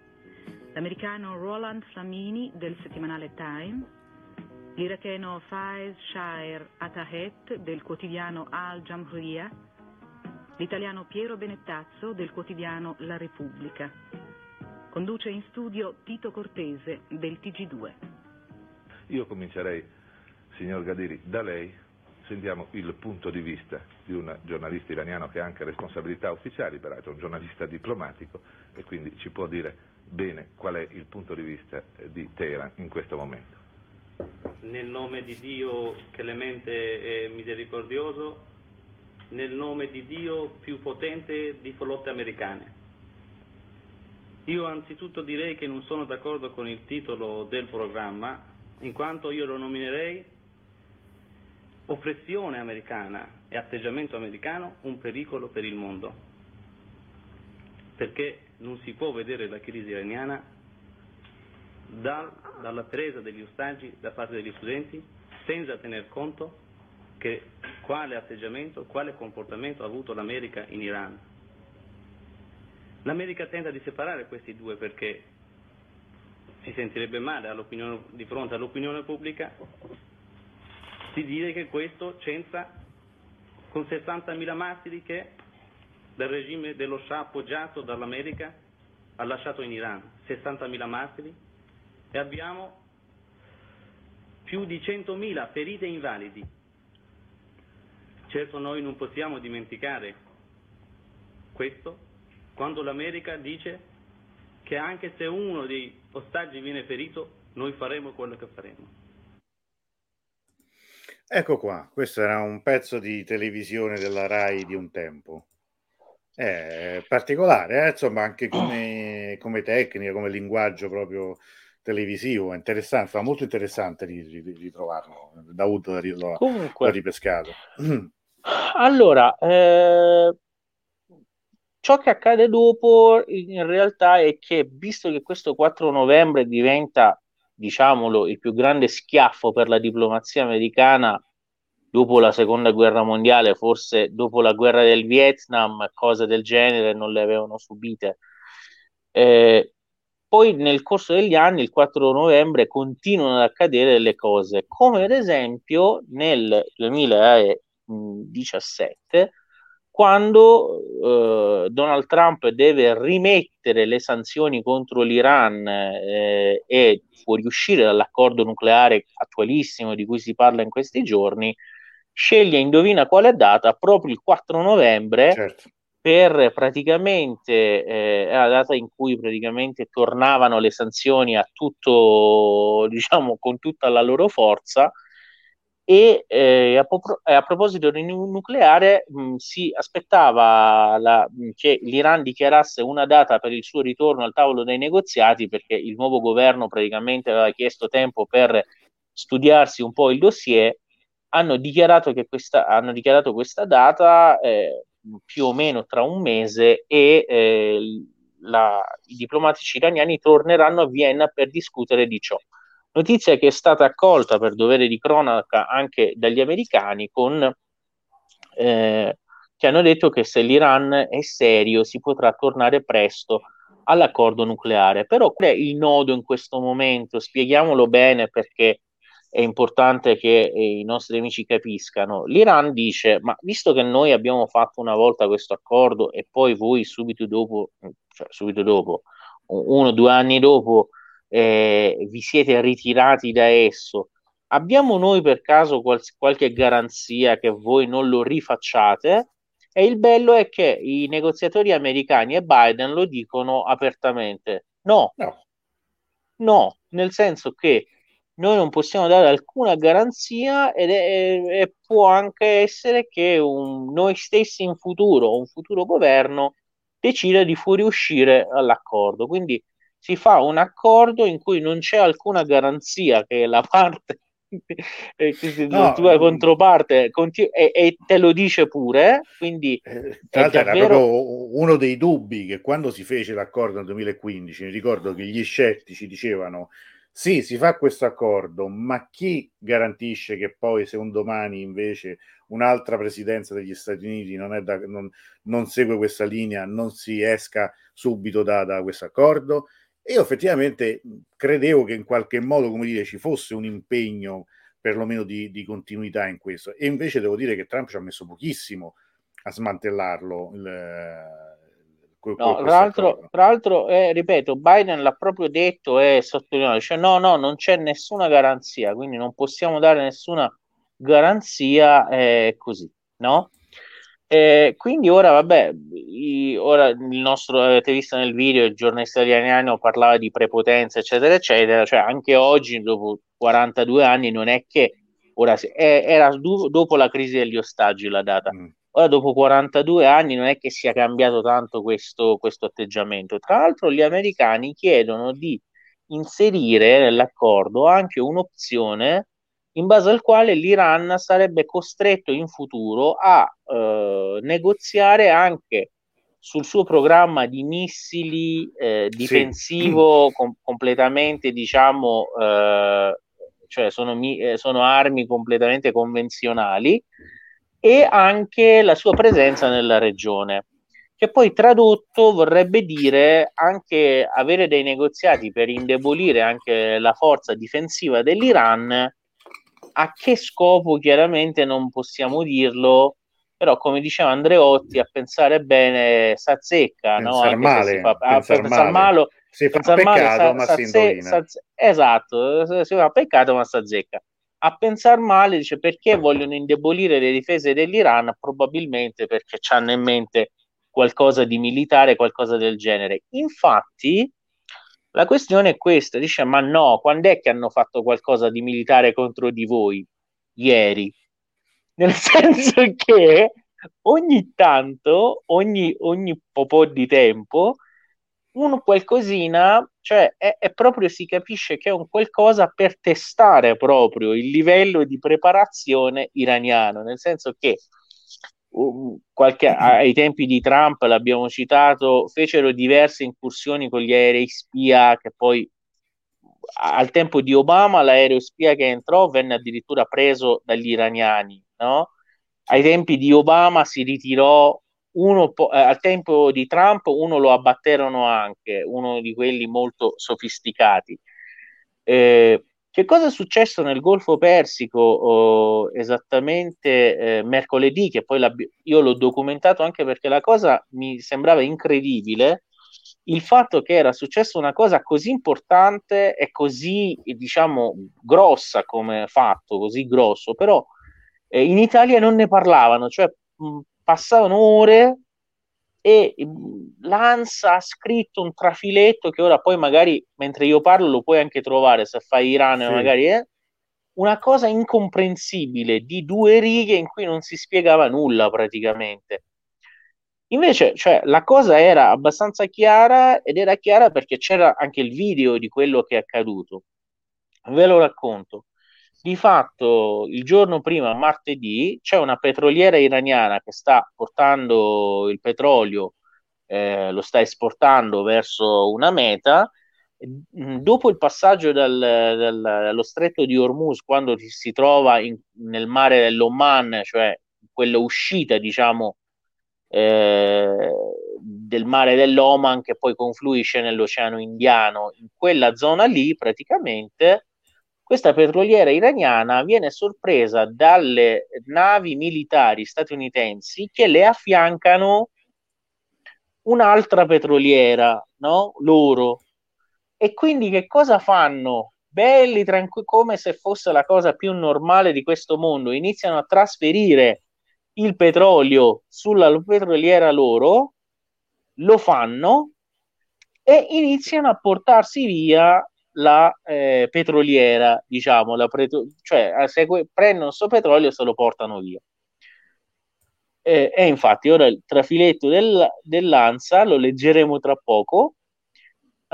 l'americano Roland Flamini del settimanale Time, l'iracheno Faiz Shaer Atahet del quotidiano Al Jamhuriya, l'italiano Piero Benettazzo del quotidiano La Repubblica. Conduce in studio Tito Cortese del TG2. Io comincerei, signor Gadiri, da lei. Sentiamo il punto di vista di un giornalista iraniano che ha anche responsabilità ufficiali, peraltro un giornalista diplomatico, e quindi ci può dire bene qual è il punto di vista di Teheran in questo momento. Nel nome di Dio clemente e misericordioso, nel nome di Dio più potente di flotte americane. Io anzitutto direi che non sono d'accordo con il titolo del programma, in quanto io lo nominerei oppressione americana e atteggiamento americano un pericolo per il mondo, perché non si può vedere la crisi iraniana dal, dalla presa degli ostaggi da parte degli studenti senza tener conto che quale atteggiamento, quale comportamento ha avuto l'America in Iran. L'America tenta di separare questi due perché si sentirebbe male di fronte all'opinione pubblica di dire che questo c'entra con 60.000 martiri che del regime dello Shah appoggiato dall'America ha lasciato in Iran, 60.000 martiri e abbiamo più di 100.000 feriti e invalidi. Certo noi non possiamo dimenticare questo quando l'America dice che anche se uno dei ostaggi viene ferito, noi faremo quello che faremo. Ecco qua, questo era un pezzo di televisione della RAI di un tempo. È particolare, eh? insomma, anche come, come, tecnica, come linguaggio proprio televisivo, è interessante, fa molto interessante ritrovarlo. Daud l'ha, Comunque, l'ha ripescato. Allora, eh, ciò che accade dopo in realtà è che, visto che questo 4 novembre diventa diciamolo, il più grande schiaffo per la diplomazia americana dopo la seconda guerra mondiale, forse dopo la guerra del Vietnam, cose del genere non le avevano subite. Eh, poi nel corso degli anni, il 4 novembre, continuano ad accadere delle cose, come ad esempio nel 2017 quando eh, Donald Trump deve rimettere le sanzioni contro l'Iran eh, e fuoriuscire dall'accordo nucleare attualissimo di cui si parla in questi giorni, sceglie, indovina quale data, proprio il 4 novembre, certo. per praticamente, eh, la data in cui praticamente tornavano le sanzioni a tutto, diciamo, con tutta la loro forza, e eh, a, pro- a, proposito del nucleare mh, si aspettava la, mh, che l'Iran dichiarasse una data per il suo ritorno al tavolo dei negoziati perché il nuovo governo praticamente aveva chiesto tempo per studiarsi un po' il dossier hanno dichiarato, che questa, hanno dichiarato questa data eh, più o meno tra un mese e eh, la, i diplomatici iraniani torneranno a Vienna per discutere di ciò. Notizia che è stata accolta per dovere di cronaca anche dagli americani con, eh, che hanno detto che se l'Iran è serio si potrà tornare presto all'accordo nucleare. Però qual è il nodo in questo momento? Spieghiamolo bene perché è importante che eh, i nostri amici capiscano. L'Iran dice: Ma visto che noi abbiamo fatto una volta questo accordo e poi voi subito dopo, cioè subito dopo, uno o due anni dopo, eh, vi siete ritirati da esso, abbiamo noi per caso qual- qualche garanzia che voi non lo rifacciate? E il bello è che i negoziatori americani e Biden lo dicono apertamente: no, no, no nel senso che noi non possiamo dare alcuna garanzia ed è, e può anche essere che un, noi stessi in futuro, un futuro governo, decida di fuoriuscire dall'accordo. Quindi si fa un accordo in cui non c'è alcuna garanzia che la parte eh, la tua controparte continu- e, e, te lo dice pure quindi eh, tra l'altro davvero... era proprio uno dei dubbi che quando si fece l'accordo nel 2015 mi ricordo che gli scettici dicevano sì, si fa questo accordo, ma chi garantisce che poi se un domani invece un'altra presidenza degli Stati Uniti non, da, non, non segue questa linea, non si esca subito da, da questo accordo? Io effettivamente credevo che in qualche modo, come dire, ci fosse un impegno perlomeno di, di continuità in questo. E invece devo dire che Trump ci ha messo pochissimo a smantellarlo. Il, no, tra l'altro, tra l'altro eh, ripeto, Biden l'ha proprio detto e sottolineato, cioè no, no, non c'è nessuna garanzia, quindi non possiamo dare nessuna garanzia eh, così, no? Eh, quindi ora, vabbè, ora il nostro, avete visto nel video, il giornalista italiano parlava di prepotenza, eccetera, eccetera, cioè anche oggi, dopo 42 anni, non è che, ora, era dopo la crisi degli ostaggi la data, mm. Ora, dopo 42 anni, non è che sia cambiato tanto questo, questo atteggiamento. Tra l'altro, gli americani chiedono di inserire nell'accordo anche un'opzione in base al quale l'Iran sarebbe costretto in futuro a eh, negoziare anche sul suo programma di missili eh, difensivo sì. com- completamente, diciamo, eh, cioè sono, mi- eh, sono armi completamente convenzionali e anche la sua presenza nella regione che poi tradotto vorrebbe dire anche avere dei negoziati per indebolire anche la forza difensiva dell'Iran. A che scopo chiaramente non possiamo dirlo, però come diceva Andreotti, a pensare bene s'azzecca, pensar no? male, si fa, pensar, pensar male, si fa peccato male, ma si indovina. esatto, si fa peccato ma s'azzecca. A pensare male dice perché vogliono indebolire le difese dell'Iran? Probabilmente perché hanno in mente qualcosa di militare, qualcosa del genere. Infatti, la questione è questa, dice, ma no, quando è che hanno fatto qualcosa di militare contro di voi? Ieri. Nel senso che ogni tanto, ogni, ogni po' di tempo, un qualcosina, cioè è, è, proprio si capisce che è un qualcosa per testare proprio il livello di preparazione iraniano, nel senso che qualche, ai tempi di Trump, l'abbiamo citato, fecero diverse incursioni con gli aerei spia che poi al tempo di Obama l'aereo spia che entrò venne addirittura preso dagli iraniani, no? Ai tempi di Obama si ritirò uno, eh, al tempo di Trump uno lo abbatterono anche, uno di quelli molto sofisticati. Eh, che cosa è successo nel Golfo Persico oh, esattamente eh, mercoledì? Che poi io l'ho documentato anche perché la cosa mi sembrava incredibile. Il fatto che era successa una cosa così importante e così, diciamo, grossa come fatto, così grosso, però eh, in Italia non ne parlavano, cioè mh, passavano ore e mm, l'ANSA ha scritto un trafiletto che ora poi magari mentre io parlo lo puoi anche trovare se fai Iran sì. magari è una cosa incomprensibile di due righe in cui non si spiegava nulla praticamente. Invece cioè, la cosa era abbastanza chiara ed era chiara perché c'era anche il video di quello che è accaduto. Ve lo racconto di fatto il giorno prima, martedì, c'è una petroliera iraniana che sta portando il petrolio, eh, lo sta esportando verso una meta. Mm, dopo il passaggio dal, dal, dallo stretto di Hormuz, quando si trova in, nel mare dell'Oman, cioè quella uscita, diciamo, eh, del mare dell'Oman che poi confluisce nell'Oceano Indiano, in quella zona lì praticamente questa petroliera iraniana viene sorpresa dalle navi militari statunitensi che le affiancano un'altra petroliera, no? Loro. E quindi che cosa fanno? Belli, tranquilli, come se fosse la cosa più normale di questo mondo, iniziano a trasferire il petrolio sulla petroliera loro, lo fanno e iniziano a portarsi via la eh, petroliera, diciamo, la pre- cioè se prendono questo petrolio e se lo portano via. Eh, e infatti ora il trafiletto del, dell'ANSA lo leggeremo tra poco.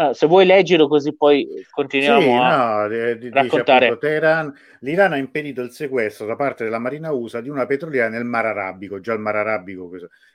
Ah, se vuoi leggerlo così poi continuiamo sì, a no, d- raccontare. Appunto, Teheran, L'Iran ha impedito il sequestro da parte della Marina USA di una petroliera nel Mar Arabico, già il Mar Arabico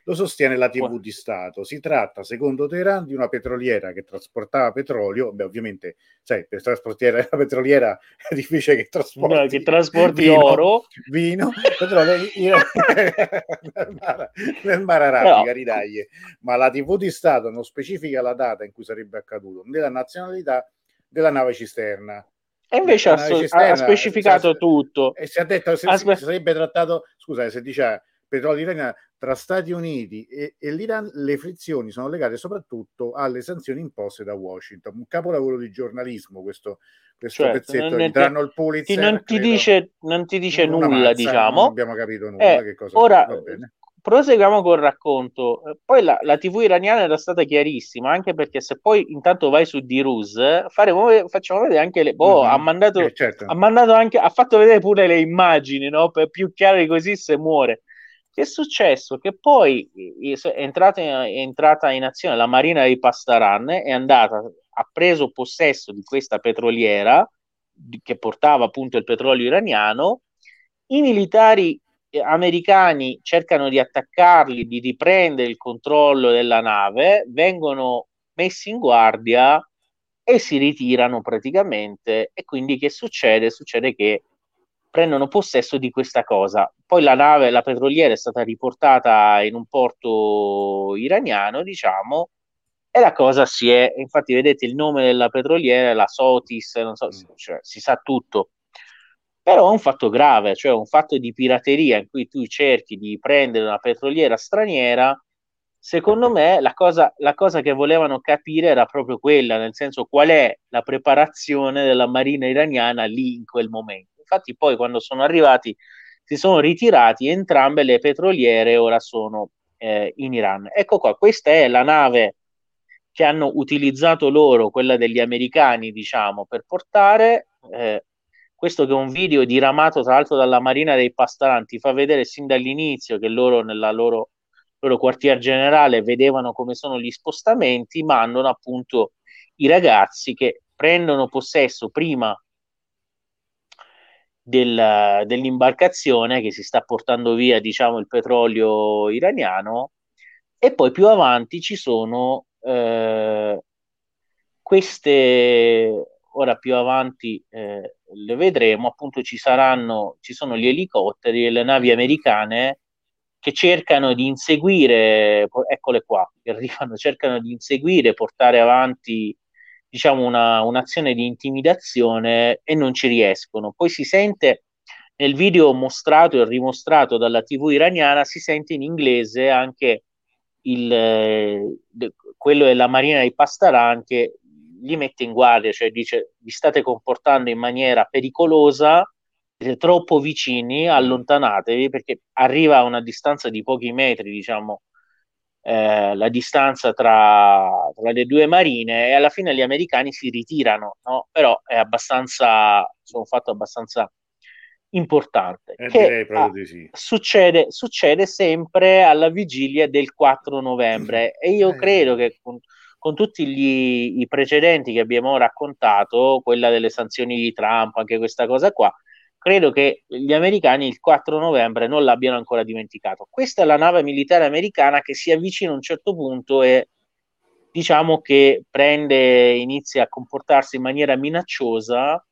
lo sostiene la TV di Stato. Si tratta, secondo Teheran, di una petroliera che trasportava petrolio, beh ovviamente, sai, per trasportare la petroliera è difficile che trasporti, no, che trasporti vino, oro, vino, petrolio nel, mar, nel Mar Arabico, no. ridaglie. ma la TV di Stato non specifica la data in cui sarebbe accaduto, né la nazionalità della nave cisterna e invece ha, ha, specificato si, tutto. E si è detto se, Aspe- si sarebbe trattato, scusa, se dice petrolio iraniano tra Stati Uniti e, e, l'Iran, le frizioni sono legate soprattutto alle sanzioni imposte da Washington. Un capolavoro di giornalismo questo, questo certo, pezzetto. Danno il Pulitzer. Non ti, dice, non ti dice nulla, mazza, diciamo. Non abbiamo capito nulla. Eh, che cosa ora, va bene proseguiamo col racconto. Poi la, la, TV iraniana era stata chiarissima, anche perché se poi intanto vai su Diruz, faremo, facciamo vedere anche le. Boh, mm-hmm. ha, mandato, eh, certo. ha mandato anche, ha fatto vedere pure le immagini, no? Per più chiare così se muore. Che è successo? Che poi è entrata, in, è entrata in azione la marina di Pastaran, è andata ha preso possesso di questa petroliera che portava appunto il petrolio iraniano, i militari eh, americani cercano di attaccarli, di riprendere il controllo della nave, vengono messi in guardia e si ritirano praticamente. E quindi che succede? Succede che prendono possesso di questa cosa. Poi la nave, la petroliera è stata riportata in un porto iraniano, diciamo, e la cosa si è, infatti vedete il nome della petroliera, la Sotis, non so, mm. cioè, si sa tutto. Però è un fatto grave, cioè un fatto di pirateria in cui tu cerchi di prendere una petroliera straniera. Secondo me la cosa, la cosa che volevano capire era proprio quella, nel senso qual è la preparazione della marina iraniana lì in quel momento Infatti poi quando sono arrivati si sono ritirati entrambe le petroliere ora sono eh, in Iran. Ecco qua, questa è la nave che hanno utilizzato loro, quella degli americani, diciamo, per portare eh, questo che è un video diramato tra l'altro dalla Marina dei Pastaranti, fa vedere sin dall'inizio che loro nella loro, loro quartier generale vedevano come sono gli spostamenti, mandano appunto i ragazzi che prendono possesso prima del, dell'imbarcazione che si sta portando via diciamo il petrolio iraniano e poi più avanti ci sono eh, queste ora più avanti eh, le vedremo appunto ci saranno ci sono gli elicotteri e le navi americane che cercano di inseguire eccole qua che arrivano cercano di inseguire portare avanti diciamo, una, un'azione di intimidazione e non ci riescono. Poi si sente nel video mostrato e rimostrato dalla TV iraniana, si sente in inglese anche il, eh, quello della Marina di Pastaran che li mette in guardia, cioè dice vi state comportando in maniera pericolosa, siete troppo vicini, allontanatevi perché arriva a una distanza di pochi metri, diciamo, eh, la distanza tra, tra, le due marine e alla fine gli americani si ritirano, no? però è abbastanza, è un fatto abbastanza importante. Eh, che, ah, sì. succede, succede, sempre alla vigilia del 4 novembre e io eh. credo che con, con tutti gli, i precedenti che abbiamo raccontato, quella delle sanzioni di Trump, anche questa cosa qua, credo che gli americani il 4 novembre non l'abbiano ancora dimenticato. Questa è la nave militare americana che si avvicina a un certo punto e diciamo che prende, inizia a comportarsi in maniera minacciosa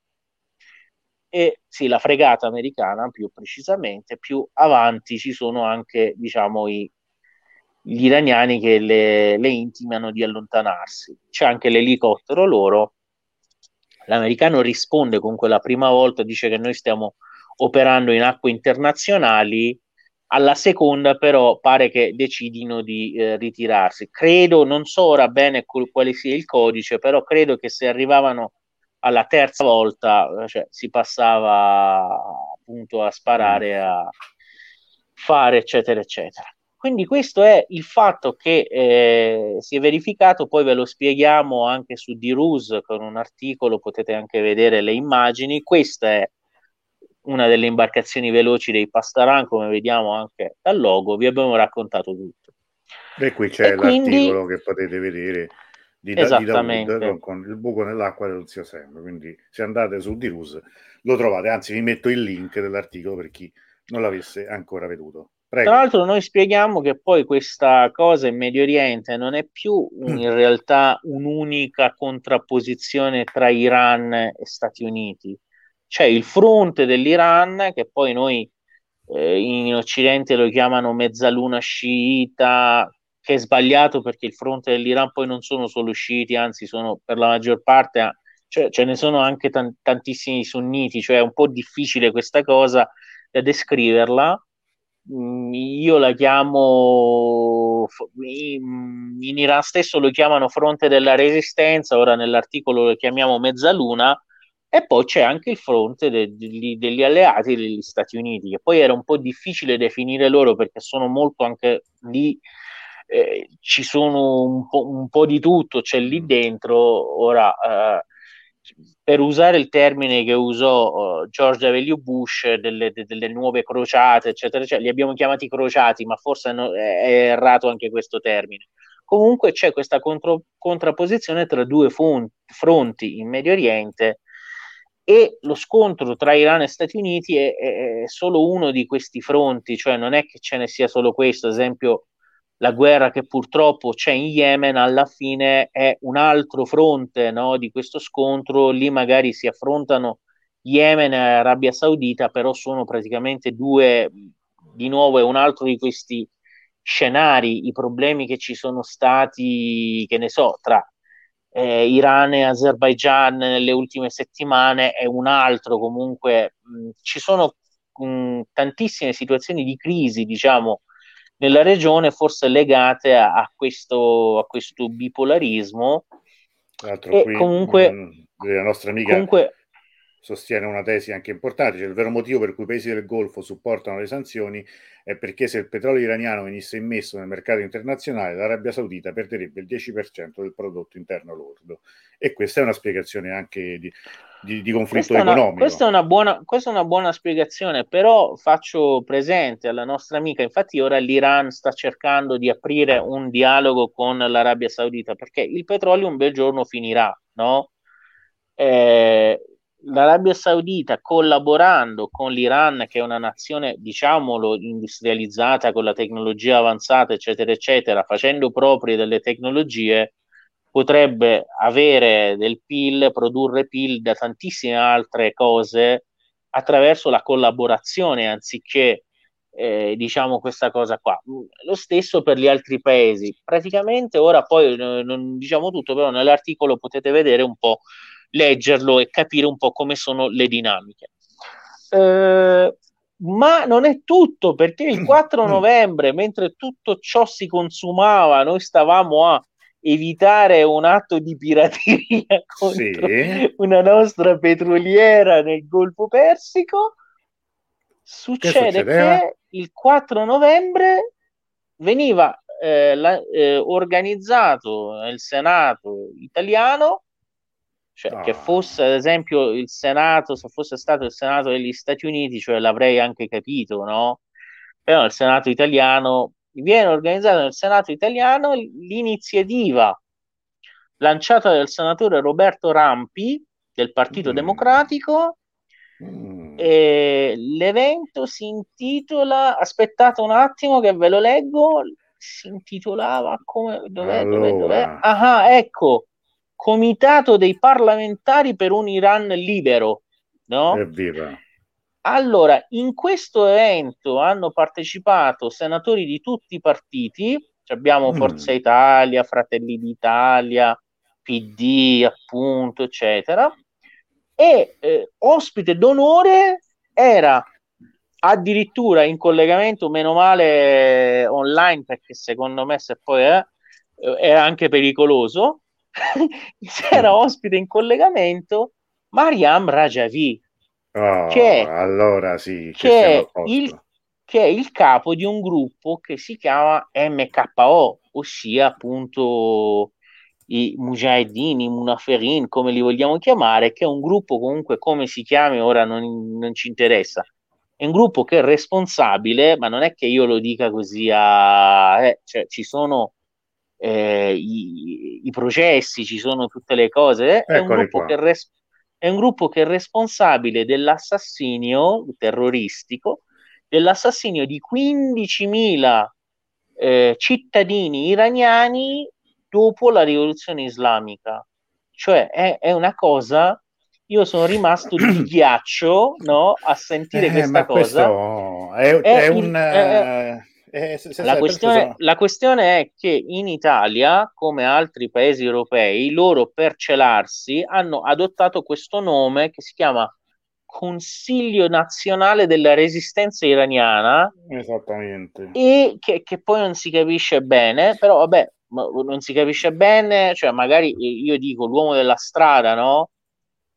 e sì, la fregata americana più precisamente, più avanti ci sono anche diciamo i, gli iraniani che le, le intimano di allontanarsi. C'è anche l'elicottero loro L'americano risponde con quella prima volta, dice che noi stiamo operando in acque internazionali, alla seconda però pare che decidino di eh, ritirarsi. Credo, non so ora bene quale sia il codice, però credo che se arrivavano alla terza volta eh, cioè, si passava appunto a sparare, a fare eccetera eccetera. Quindi questo è il fatto che eh, si è verificato, poi ve lo spieghiamo anche su D-Rus con un articolo, potete anche vedere le immagini. Questa è una delle imbarcazioni veloci dei Pastaran, come vediamo anche dal logo, vi abbiamo raccontato tutto. E qui c'è e l'articolo che potete vedere di, Esattamente. di Dawood con il buco nell'acqua dello zio Sam. Quindi se andate su D-Rus lo trovate, anzi vi metto il link dell'articolo per chi non l'avesse ancora veduto. Prego. Tra l'altro noi spieghiamo che poi questa cosa in Medio Oriente non è più un, in realtà un'unica contrapposizione tra Iran e Stati Uniti. C'è il fronte dell'Iran che poi noi eh, in Occidente lo chiamano mezzaluna sciita, che è sbagliato perché il fronte dell'Iran poi non sono solo sciiti, anzi sono per la maggior parte, cioè, ce ne sono anche t- tantissimi sunniti, cioè è un po' difficile questa cosa da descriverla Mm, io la chiamo in Iran stesso lo chiamano fronte della resistenza, ora nell'articolo lo chiamiamo mezzaluna e poi c'è anche il fronte de, de, degli alleati degli Stati Uniti, che poi era un po' difficile definire loro perché sono molto anche lì, eh, ci sono un po', un po', di tutto, c'è lì dentro, ora eh, per usare il termine che usò uh, George W. Bush delle, de, delle, nuove crociate, eccetera, eccetera, li abbiamo chiamati crociati, ma forse no, è, è errato anche questo termine. comunque c'è questa contro, contrapposizione tra due fronti, fronti in Medio Oriente e lo scontro tra Iran e Stati Uniti è, è, solo uno di questi fronti, cioè non è che ce ne sia solo questo, ad esempio la guerra che purtroppo c'è in Yemen alla fine è un altro fronte no, di questo scontro, lì magari si affrontano Yemen e Arabia Saudita, però sono praticamente due, di nuovo è un altro di questi scenari, i problemi che ci sono stati, che ne so, tra eh, Iran e Azerbaijan nelle ultime settimane è un altro, comunque mh, ci sono mh, tantissime situazioni di crisi, diciamo, nella regione, forse legate a, a, questo, a questo, bipolarismo. Tra l'altro, e qui, comunque, mh, la nostra amica comunque, sostiene una tesi anche importante, cioè il vero motivo per cui i paesi del Golfo supportano le sanzioni è perché se il petrolio iraniano venisse immesso nel mercato internazionale, l'Arabia Saudita perderebbe il 10% del prodotto interno lordo. E questa è una spiegazione anche di, di, di conflitto questa economico. Una, questa, è una buona, questa è una buona spiegazione, però faccio presente alla nostra amica, infatti ora l'Iran sta cercando di aprire un dialogo con l'Arabia Saudita, perché il petrolio un bel giorno finirà, no? Eh, l'Arabia Saudita collaborando con l'Iran, che è una nazione, diciamolo, industrializzata con la tecnologia avanzata, eccetera, eccetera, facendo proprie delle tecnologie, potrebbe avere del PIL, produrre PIL da tantissime altre cose attraverso la collaborazione anziché eh, diciamo questa cosa qua. Lo stesso per gli altri paesi. Praticamente ora poi eh, non diciamo tutto, però nell'articolo potete vedere un po' leggerlo e capire un po' come sono le dinamiche. Eh, ma non è tutto perché il 4 novembre, mentre tutto ciò si consumava, noi stavamo a evitare un atto di pirateria contro sì. una nostra petroliera nel Golfo Persico. Succede che, che il 4 novembre veniva eh, la, eh, organizzato nel Senato italiano cioè, no. che fosse ad esempio il Senato, se fosse stato il Senato degli Stati Uniti, cioè l'avrei anche capito, no? Però il Senato italiano viene organizzata nel Senato italiano l'iniziativa lanciata dal senatore Roberto Rampi del Partito mm. Democratico. Mm. E l'evento si intitola, aspettate un attimo che ve lo leggo, si intitolava come, dov'è, allora. dov'è, dov'è? Ah, ecco, Comitato dei parlamentari per un Iran libero, no? Evviva. Allora, in questo evento hanno partecipato senatori di tutti i partiti, abbiamo mm. Forza Italia, Fratelli d'Italia, PD, appunto, eccetera, e eh, ospite d'onore era addirittura in collegamento, meno male online, perché secondo me se poi è, è anche pericoloso, c'era ospite in collegamento Mariam Rajavi, oh, che, allora sì, che, è il, che è il capo di un gruppo che si chiama MKO, ossia appunto i Mujahideen, i Munaferin, come li vogliamo chiamare, che è un gruppo comunque come si chiami ora non, non ci interessa. È un gruppo che è responsabile, ma non è che io lo dica così a... Eh, cioè, ci sono eh, i, i, processi, ci sono tutte le cose. È un, res- è un, gruppo che è responsabile dell'assassinio terroristico, dell'assassinio di 15.000 eh, cittadini iraniani dopo la rivoluzione islamica. Cioè è, è una cosa io sono rimasto di ghiaccio no, a sentire eh, questa cosa. È, è, è, un, eh, eh, se, se la, questione, sono... la, questione, è che in Italia, come altri paesi europei, loro per celarsi hanno adottato questo nome che si chiama Consiglio Nazionale della Resistenza Iraniana. Esattamente. E che, che poi non si capisce bene, però vabbè, non si capisce bene, cioè magari io dico l'uomo della strada, no?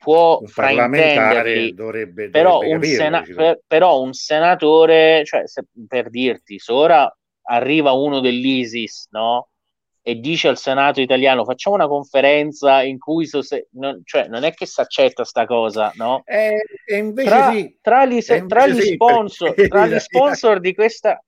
Può fraintenderli, dovrebbe, però, dovrebbe un capirlo, sena- per, però, un senatore, cioè se, per dirti, se ora arriva uno dell'ISIS, no? E dice al Senato italiano facciamo una conferenza in cui so se, non, cioè, non è che si accetta sta cosa, no? E, e invece tra, sì. tra gli, se, tra gli sponsor, tra gli sponsor di questa,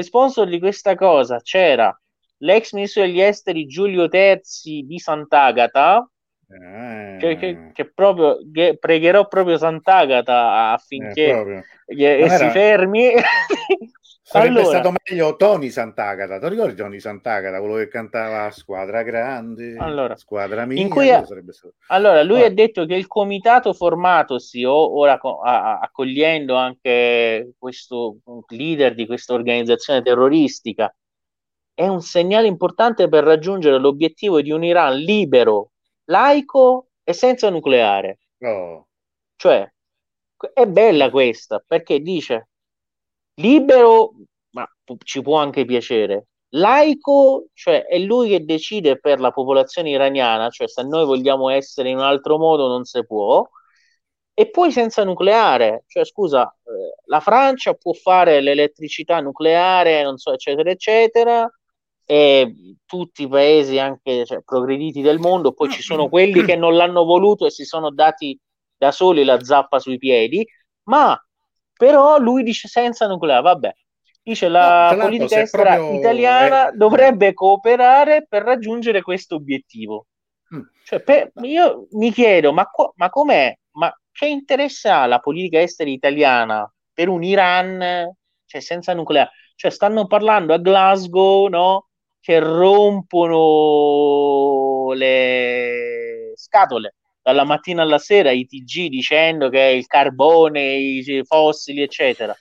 sponsor di questa cosa c'era l'ex ministro degli esteri Giulio Terzi di Sant'Agata, eh. Che, che, che, proprio che pregherò proprio Sant'Agata affinché eh, si fermi Sarebbe allora, stato meglio Tony Sant'Agata. Ti ricordi Tony Sant'Agata, quello che cantava Squadra Grande, allora, Squadra Mia? Cui stato... Allora, lui Poi. ha detto che il comitato formatosi o ora accogliendo anche questo leader di questa organizzazione terroristica è un segnale importante per raggiungere l'obiettivo di un Iran libero, laico e senza nucleare. Oh. Cioè, è bella questa perché dice libero, ma ci può anche piacere. Laico, cioè è lui che decide per la popolazione iraniana, cioè se noi vogliamo essere in un altro modo non si può. E poi senza nucleare, cioè scusa, eh, la Francia può fare l'elettricità nucleare, non so, eccetera, eccetera, e tutti i paesi anche cioè, progrediti del mondo, poi ci sono quelli che non l'hanno voluto e si sono dati da soli la zappa sui piedi, ma però lui dice senza nucleare, vabbè. Dice la no, politica estera proprio... italiana è... dovrebbe cooperare per raggiungere questo obiettivo. Mm. Cioè, per, io mi chiedo, ma, co- ma com'è? Ma che interesse ha la politica estera italiana per un Iran cioè, senza nucleare? Cioè, stanno parlando a Glasgow, no? Che rompono le scatole dalla mattina alla sera i TG dicendo che il carbone, i fossili, eccetera.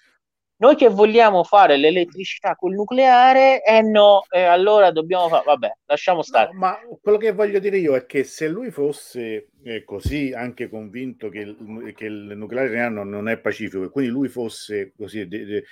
Noi che vogliamo fare l'elettricità col nucleare, eh no, eh, allora dobbiamo fare, vabbè, lasciamo stare. No, ma quello che voglio dire io è che se lui fosse eh, così anche convinto che il, che il nucleare iraniano non è pacifico e quindi lui fosse così de, de,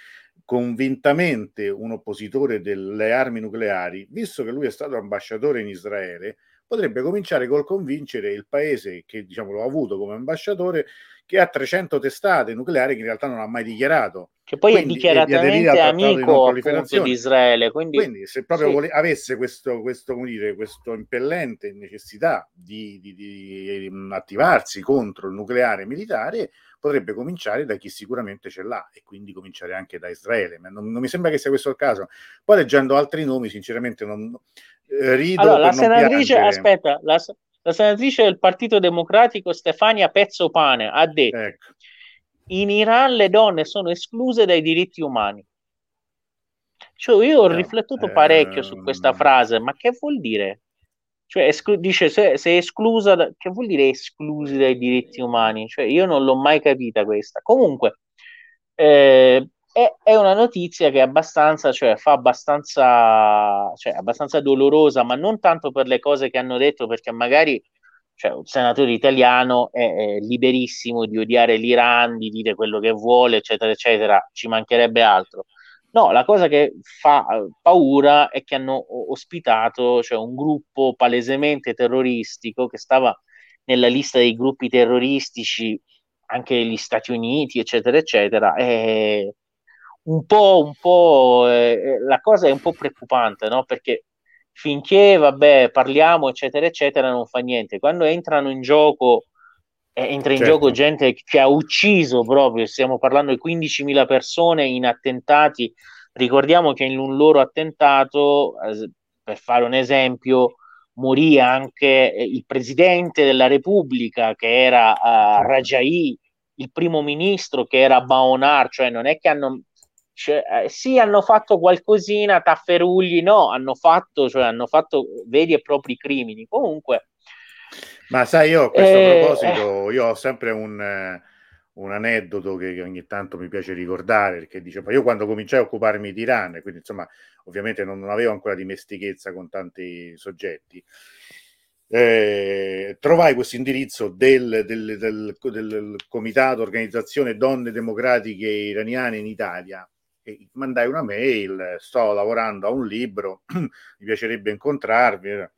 convintamente un oppositore delle armi nucleari, visto che lui è stato ambasciatore in Israele, potrebbe cominciare col convincere il paese che diciamo l'ho avuto come ambasciatore che ha 300 testate nucleari che in realtà non ha mai dichiarato. Che poi quindi, è dichiaratamente amico di, di Israele. Quindi, quindi se proprio sì. vole, avesse questo, questo, come dire, questo impellente necessità di, di, di, attivarsi contro il nucleare militare, potrebbe cominciare da chi sicuramente ce l'ha e quindi cominciare anche da Israele. Ma non, non mi sembra che sia questo il caso. Poi leggendo altri nomi, sinceramente non, eh, rido allora, la senatrice, aspetta, la, la, senatrice del Partito Democratico Stefania Pezzopane ha detto ecco. in Iran le donne sono escluse dai diritti umani. Cioè, io ho riflettuto eh, parecchio su questa frase, ma che vuol dire? Cioè, esclu- dice se, se, è esclusa, da- che vuol dire esclusi dai diritti umani? Cioè, io non l'ho mai capita questa. Comunque, eh, è, è, una notizia che è abbastanza, cioè, fa abbastanza, cioè, abbastanza dolorosa, ma non tanto per le cose che hanno detto, perché magari cioè, un senatore italiano è, è, liberissimo di odiare l'Iran, di dire quello che vuole, eccetera, eccetera, ci mancherebbe altro. No, la cosa che fa paura è che hanno ospitato cioè, un gruppo palesemente terroristico che stava nella lista dei gruppi terroristici anche degli Stati Uniti, eccetera, eccetera, e un po', un po' eh, eh, la cosa è un po' preoccupante, no? Perché finché, vabbè, parliamo, eccetera, eccetera, non fa niente. Quando entrano in gioco, eh, entra in certo. gioco gente che ha ucciso proprio, stiamo parlando di 15.000 persone in attentati. Ricordiamo che in un loro attentato, eh, per fare un esempio, morì anche eh, il presidente della Repubblica, che era uh, Rajai, il primo ministro che era Baonar, cioè non è che hanno cioè, eh, sì, hanno fatto qualcosina, tafferugli, no, hanno fatto, cioè, hanno fatto veri e propri crimini. Comunque, ma sai, io a questo eh, proposito, io ho sempre un, eh, un aneddoto che, ogni tanto mi piace ricordare, perché dice, io quando cominciai a occuparmi di Iran, quindi insomma, ovviamente non, non avevo ancora dimestichezza con tanti soggetti, eh, trovai questo indirizzo del, del, del, del, Comitato Organizzazione Donne Democratiche Iraniane in Italia e mandai una mail, sto lavorando a un libro, mi piacerebbe incontrarvi.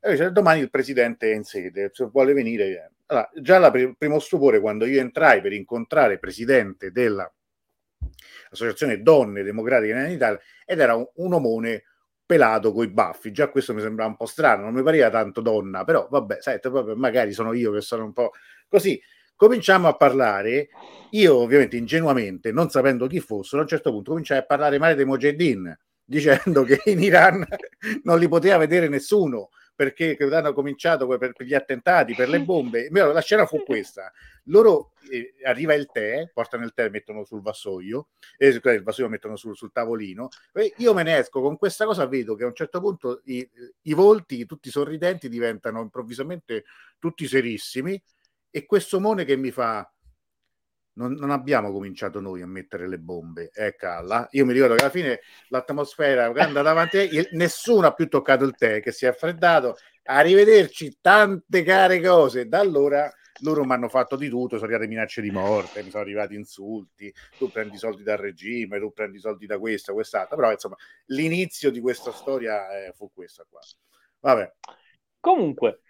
E domani il presidente è in sede, se vuole venire. Allora, già il primo stupore quando io entrai per incontrare il presidente dell'Associazione Donne Democratiche in Italia ed era un, un omone pelato coi baffi. Già questo mi sembrava un po' strano, non mi pareva tanto donna, però vabbè, sai, magari sono io che sono un po' così. Cominciamo a parlare, io ovviamente ingenuamente, non sapendo chi fossero, a un certo punto cominciai a parlare male dei Mujahideen, dicendo che in Iran non li poteva vedere nessuno perché hanno cominciato per, per, gli attentati, per le bombe. La scena fu questa: loro eh, arriva il tè, portano il tè, mettono sul vassoio, eh, il vassoio mettono sul, sul tavolino. io me ne esco con questa cosa, vedo che a un certo punto i, i volti, tutti sorridenti, diventano improvvisamente tutti serissimi. E questo Mone che mi fa non, non, abbiamo cominciato noi a mettere le bombe, eh calla. Io mi ricordo che alla fine l'atmosfera è andata avanti, nessuno ha più toccato il tè, che si è freddato. Arrivederci, tante care cose. Da allora loro mi hanno fatto di tutto, sono arrivate minacce di morte, mi sono arrivati insulti, tu prendi soldi dal regime, tu prendi soldi da questa, quest'altra, però insomma l'inizio di questa storia eh, fu questa qua. Vabbè. Comunque,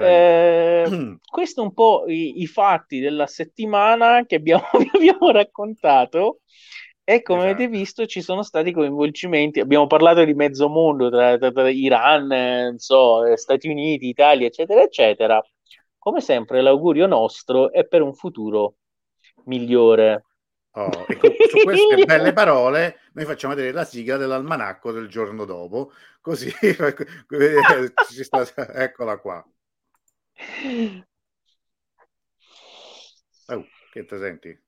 eh, questi un po' i, i, fatti della settimana che abbiamo, abbiamo raccontato e come esatto. avete visto ci sono stati coinvolgimenti, abbiamo parlato di mezzo mondo tra, tra, tra Iran, so, Stati Uniti, Italia, eccetera, eccetera. Come sempre l'augurio nostro è per un futuro migliore. Oh, e con, su queste belle parole noi facciamo vedere la sigla dell'almanacco del giorno dopo, così sta, eccola qua. Oh, che te senti?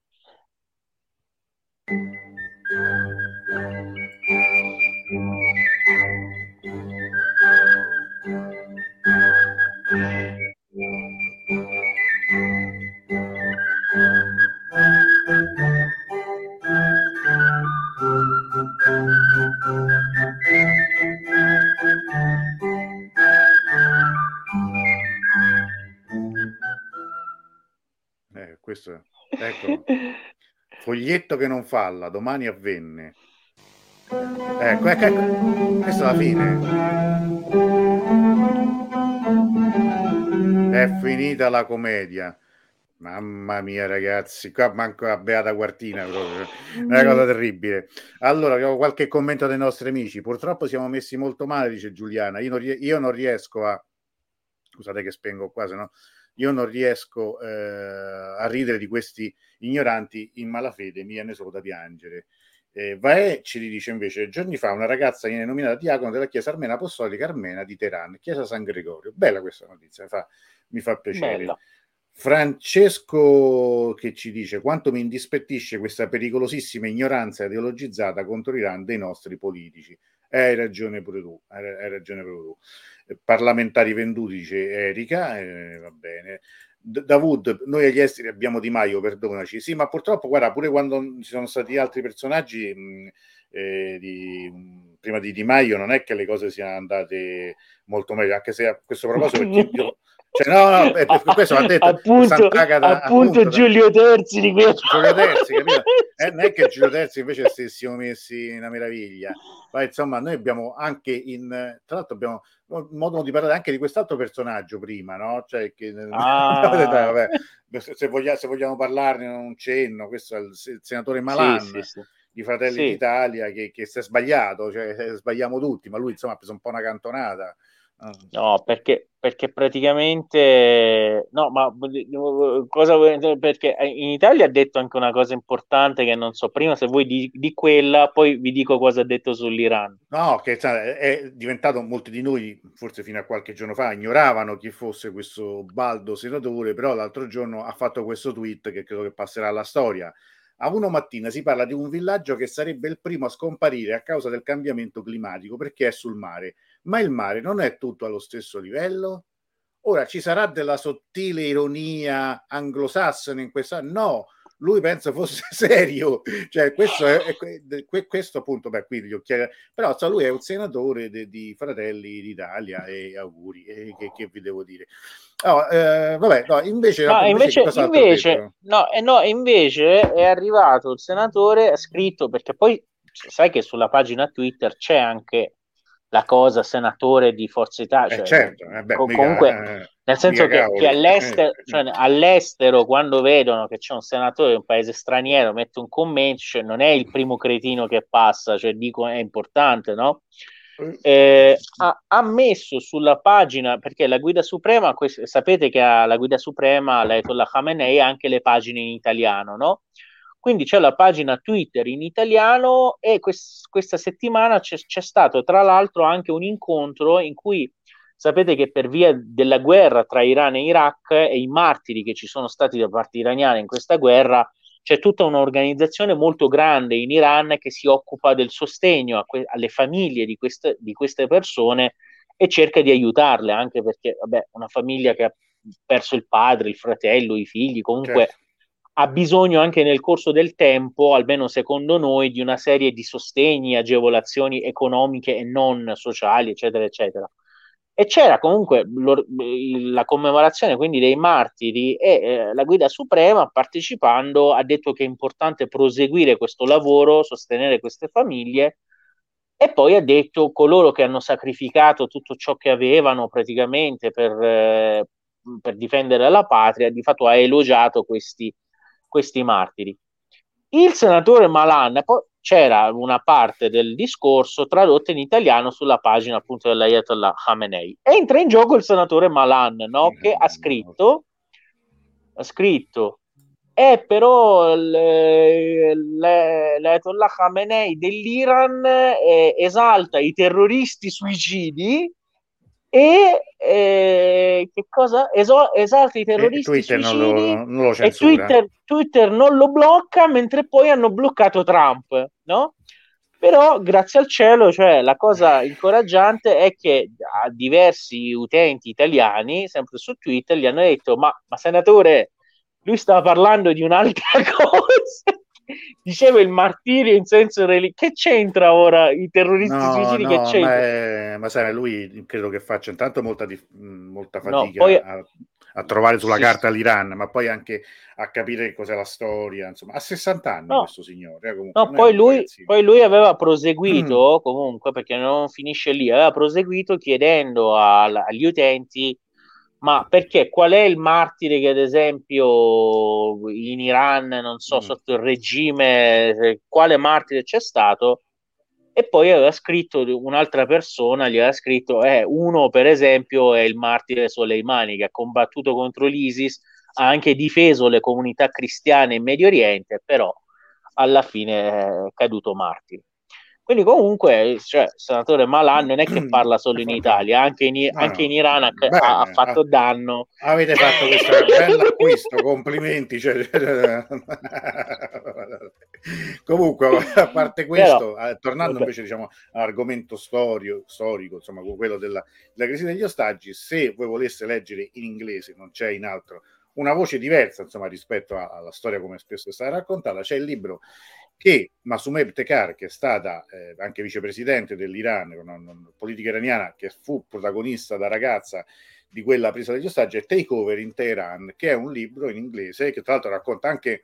Questo ecco foglietto che non falla domani avvenne ecco, ecco, ecco. questa è la fine è finita la commedia Mamma mia, ragazzi, qua manco la beata quartina proprio. Una cosa terribile. Allora, abbiamo qualche commento dei nostri amici. Purtroppo siamo messi molto male, dice Giuliana. Io non, io non riesco a. Scusate che spengo qua, se no io non riesco eh, a ridere di questi ignoranti in malafede, mi viene solo da piangere. Eh, Vaè ci dice invece, giorni fa una ragazza viene nominata diacono della Chiesa Armena Apostolica Armena di Teheran, Chiesa San Gregorio. Bella questa notizia, mi fa, mi fa piacere. Bella. Francesco che ci dice quanto mi indispettisce questa pericolosissima ignoranza ideologizzata contro l'Iran dei nostri politici. Eh, hai ragione pure tu, hai, hai ragione pure tu parlamentari venduti, dice Erika, eh, va bene. D- Davud, noi agli esteri abbiamo Di Maio, perdonaci. Sì, ma purtroppo, guarda, pure quando ci sono stati altri personaggi, mh, eh, di, mh, prima di Di Maio, non è che le cose siano andate molto meglio, anche se a questo proposito, perché io, cioè, no, no, per, per questo ha detto appunto, Sant'Agata, appunto, appunto Giulio Terzi di questo. Giulio Terzi, capito? Eh, non è che Giulio Terzi invece stessimo messi una meraviglia, ma insomma noi abbiamo anche in, tra l'altro abbiamo modo di parlare anche di quest'altro personaggio prima, no? Cioè che, ah. vabbè, se, vogliamo, se, vogliamo, parlarne un cenno, questo è il, senatore Malan. Sì, sì, sì di Fratelli d'Italia che, che si è sbagliato, cioè sbagliamo tutti, ma lui insomma ha preso un po' una cantonata. Ah. No, perché, perché praticamente no, ma cosa perché in Italia ha detto anche una cosa importante che non so prima se voi di, di quella, poi vi dico cosa ha detto sull'Iran. No, che è diventato molti di noi, forse fino a qualche giorno fa, ignoravano chi fosse questo baldo senatore, però l'altro giorno ha fatto questo tweet che credo che passerà alla storia. A uno mattina si parla di un villaggio che sarebbe il primo a scomparire a causa del cambiamento climatico perché è sul mare ma il mare non è tutto allo stesso livello? Ora ci sarà della sottile ironia anglosassone in questa? No, lui pensa fosse serio, cioè questo è, è questo appunto, beh, qui gli occhiali, però so, lui è un senatore de, di Fratelli d'Italia e auguri, e che, che vi devo dire. Oh, eh, vabbè, no, invece, no, invece, invece, no, eh, no, invece è arrivato il senatore, ha scritto, perché poi sai che sulla pagina Twitter c'è anche la cosa senatore di Forza Italia. Eh, cioè, certo, eh beh, comunque, mica, eh, nel senso che, che all'estero, eh, cioè, all'estero, quando vedono che c'è un senatore di un paese straniero, mette un commento, cioè, non è il primo cretino che passa, cioè dico è importante, no? Eh, ha, ha, messo sulla pagina perché la guida suprema sapete che ha la guida suprema l'Ayatollah Khamenei ha anche le pagine in italiano no? Quindi c'è la pagina Twitter in italiano e quest- questa settimana c'è, c'è stato tra l'altro anche un incontro in cui sapete che per via della guerra tra Iran e Iraq e i martiri che ci sono stati da parte iraniana in questa guerra, c'è tutta un'organizzazione molto grande in Iran che si occupa del sostegno que- alle famiglie di queste, di queste persone e cerca di aiutarle, anche perché vabbè, una famiglia che ha perso il padre, il fratello, i figli, comunque certo ha bisogno anche nel corso del tempo, almeno secondo noi, di una serie di sostegni, agevolazioni economiche e non sociali, eccetera, eccetera. E c'era comunque la commemorazione quindi dei martiri e eh, la guida suprema partecipando ha detto che è importante proseguire questo lavoro, sostenere queste famiglie e poi ha detto coloro che hanno sacrificato tutto ciò che avevano praticamente per, eh, per difendere la patria, di fatto ha elogiato questi, questi martiri. Il senatore Malan, poi c'era una parte del discorso tradotta in italiano sulla pagina appunto dell'Ayatollah Khamenei. Entra in gioco il senatore Malan, no? che ha scritto, ha scritto, eh, però l'Ayatollah Khamenei dell'Iran eh, esalta i terroristi suicidi e eh, che cosa? Eso- esalta i terroristi Twitter non lo, non lo e Twitter, Twitter, non lo blocca mentre poi hanno bloccato Trump no? però grazie al cielo cioè, la cosa incoraggiante è che a diversi utenti italiani sempre su Twitter gli hanno detto ma, ma senatore lui stava parlando di un'altra cosa diceva il martirio in senso religioso. Che c'entra ora i terroristi no, suicidi? No, che c'entra? Ma, ma sai, lui credo che faccia intanto molta, di, molta fatica no, poi... a, a, trovare sulla sì, carta l'Iran, ma poi anche a capire cos'è la storia. Insomma, ha 60 anni no. questo signore. Eh, no, poi lui, poi lui, aveva proseguito mm. comunque perché non finisce lì. Aveva proseguito chiedendo al, agli utenti ma perché qual è il martire che ad esempio in Iran, non so, mm. sotto il regime, eh, quale martire c'è stato? E poi aveva scritto un'altra persona, gli aveva scritto, eh, uno per esempio è il martire Soleimani che ha combattuto contro l'ISIS, ha anche difeso le comunità cristiane in Medio Oriente, però alla fine è caduto martire. Quindi comunque, cioè, il senatore Malan non è che parla solo in Italia, anche in, no, anche in Iran ha, bene, ha, fatto danno. Avete fatto questo bello acquisto, complimenti. Cioè... comunque, a parte questo, Però, eh, tornando vabbè. invece diciamo, all'argomento storio, storico, insomma, quello della, della crisi degli ostaggi, se voi voleste leggere in inglese, non c'è in altro, una voce diversa insomma, rispetto alla storia come spesso è stata raccontata, c'è il libro che Masumeb Tekar, che è stata eh, anche vicepresidente dell'Iran, una, una politica iraniana che fu protagonista da ragazza di quella presa degli ostaggi, è Take Over in Teheran, che è un libro in inglese che tra l'altro racconta anche,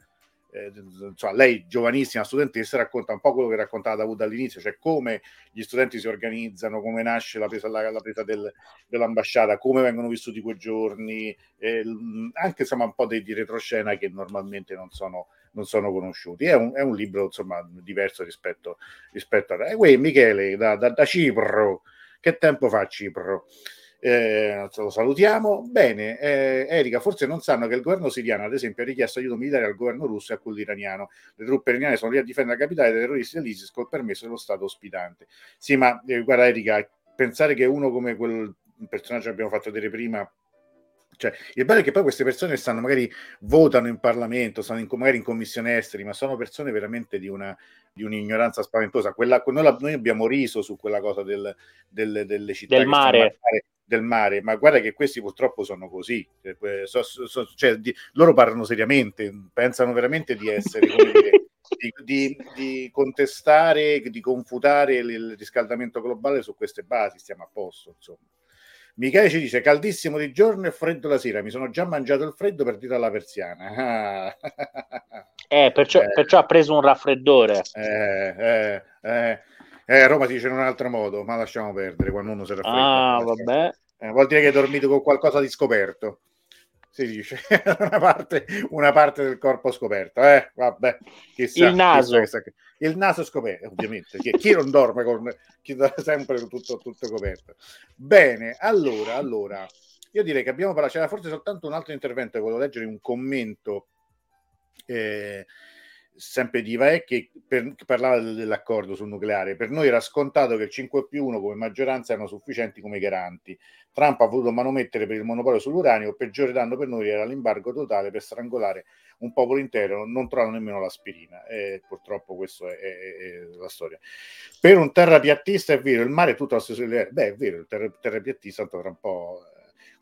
eh, cioè lei giovanissima studentessa racconta un po' quello che raccontava Davud all'inizio, cioè come gli studenti si organizzano, come nasce la presa, la, la presa del, dell'ambasciata, come vengono vissuti quei giorni, eh, anche insomma un po' di, di retroscena che normalmente non sono non sono conosciuti. È un, è un libro insomma diverso rispetto, rispetto a... Eh, Michele, da, da, da, Cipro, che tempo fa Cipro? Eh, lo salutiamo. Bene, eh, Erika, forse non sanno che il governo siriano, ad esempio, ha richiesto aiuto militare al governo russo e a quello iraniano. Le truppe iraniane sono lì a difendere la capitale dai terroristi dell'ISIS col permesso dello Stato ospitante. Sì, ma eh, guarda Erika, pensare che uno come quel personaggio che abbiamo fatto vedere prima cioè, il bello è che poi queste persone stanno, magari votano in Parlamento, stanno in, magari in commissione esteri, ma sono persone veramente di, una, di un'ignoranza spaventosa. Quella, noi, noi, abbiamo riso su quella cosa del, del, delle città del mare. del mare, ma guarda che questi purtroppo sono così. So, so, so, cioè, di, loro parlano seriamente, pensano veramente di essere, di, di, di, contestare, di confutare il, il riscaldamento globale su queste basi, stiamo a posto, insomma. Michele ci dice caldissimo di giorno e freddo la sera. Mi sono già mangiato il freddo per dire alla persiana. eh, perciò, eh, perciò, ha preso un raffreddore. Eh, eh, eh, eh, Roma si dice in un altro modo, ma lasciamo perdere quando uno si raffredda. Ah, vabbè. Eh, vuol dire che hai dormito con qualcosa di scoperto si dice una parte, una parte del corpo scoperto eh vabbè chissà, il naso. chissà, chissà, il naso scoperto ovviamente chi, chi non dorme con chi dorme sempre tutto, tutto coperto. Bene allora allora io direi che abbiamo parlato c'era forse soltanto un altro intervento volevo leggere un commento eh, sempre di Vecchi, per, che parlava dell'accordo sul nucleare. Per noi era scontato che il 5 più 1 come maggioranza erano sufficienti come garanti. Trump ha voluto manomettere per il monopolio sull'uranio, peggiore danno per noi era l'embargo totale per strangolare un popolo intero, non trovano nemmeno l'aspirina. E purtroppo questa è, è, è, la storia. Per un terrapiattista è vero, il mare è tutto allo stesso livello. Beh, è vero, il terra, terrapiattista tra un po'...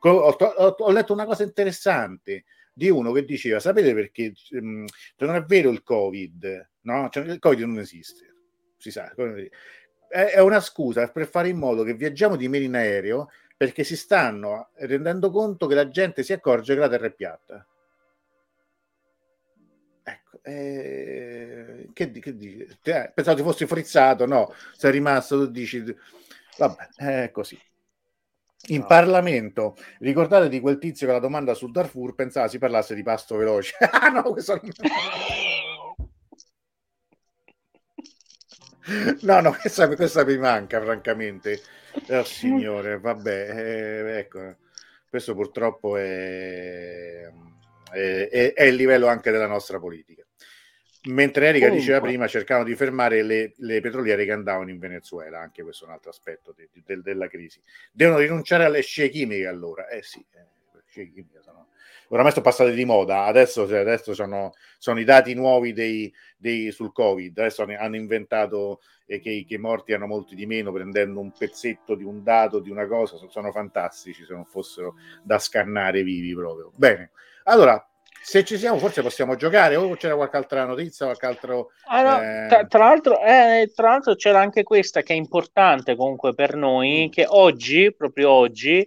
Eh, ho, ho, ho letto una cosa interessante di uno che diceva: Sapete perché um, non è vero il Covid? No, cioè, il Covid non esiste, si sa. È, una scusa per fare in modo che viaggiamo di meno in aereo perché si stanno rendendo conto che la gente si accorge che la terra è piatta. Ecco, eh, che, che dici? Eh, pensavo ti fossi frizzato, no? Sei rimasto, tu dici, vabbè, è così. In no. Parlamento, ricordate di quel tizio che la domanda su Darfur pensava si parlasse di pasto veloce. ah no, questo. No, no, questa, questa, mi manca, francamente. Oh, signore, vabbè, eh, ecco, questo purtroppo è, è, è il livello anche della nostra politica. Mentre Erika Comunque. diceva prima, cercavano di fermare le, le, petroliere che andavano in Venezuela, anche questo è un altro aspetto de, de, della crisi. Devono rinunciare alle scie chimiche allora. Eh sì, eh, scie chimiche sono... Oramai sono passate di moda, adesso, cioè, adesso sono, sono, i dati nuovi dei, dei, sul Covid, adesso hanno inventato eh, che, che, i morti hanno molti di meno prendendo un pezzetto di un dato, di una cosa, sono fantastici se non fossero da scannare vivi proprio. Bene, allora se ci siamo, forse possiamo giocare o c'era qualche altra notizia, qualche altro. Ah, no, eh... tra, tra, l'altro, eh, tra, l'altro, c'era anche questa che è importante comunque per noi: mm. che oggi, proprio oggi,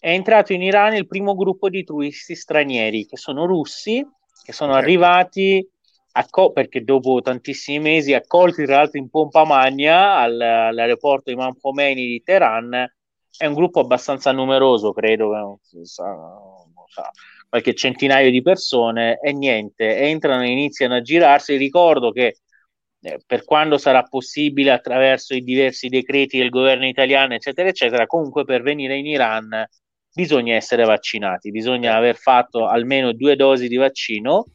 è entrato in Iran il primo gruppo di turisti stranieri che sono russi, che sono certo. arrivati acco- perché dopo tantissimi mesi accolti tra l'altro in pompa magna al, all'aeroporto Imam Khomeini di Teheran. È un gruppo abbastanza numeroso, credo, non so, so qualche centinaio di persone e niente, entrano e iniziano a girarsi. Ricordo che eh, per quando sarà possibile attraverso i diversi decreti del governo italiano, eccetera, eccetera, comunque per venire in Iran bisogna essere vaccinati, bisogna aver fatto almeno due dosi di vaccino.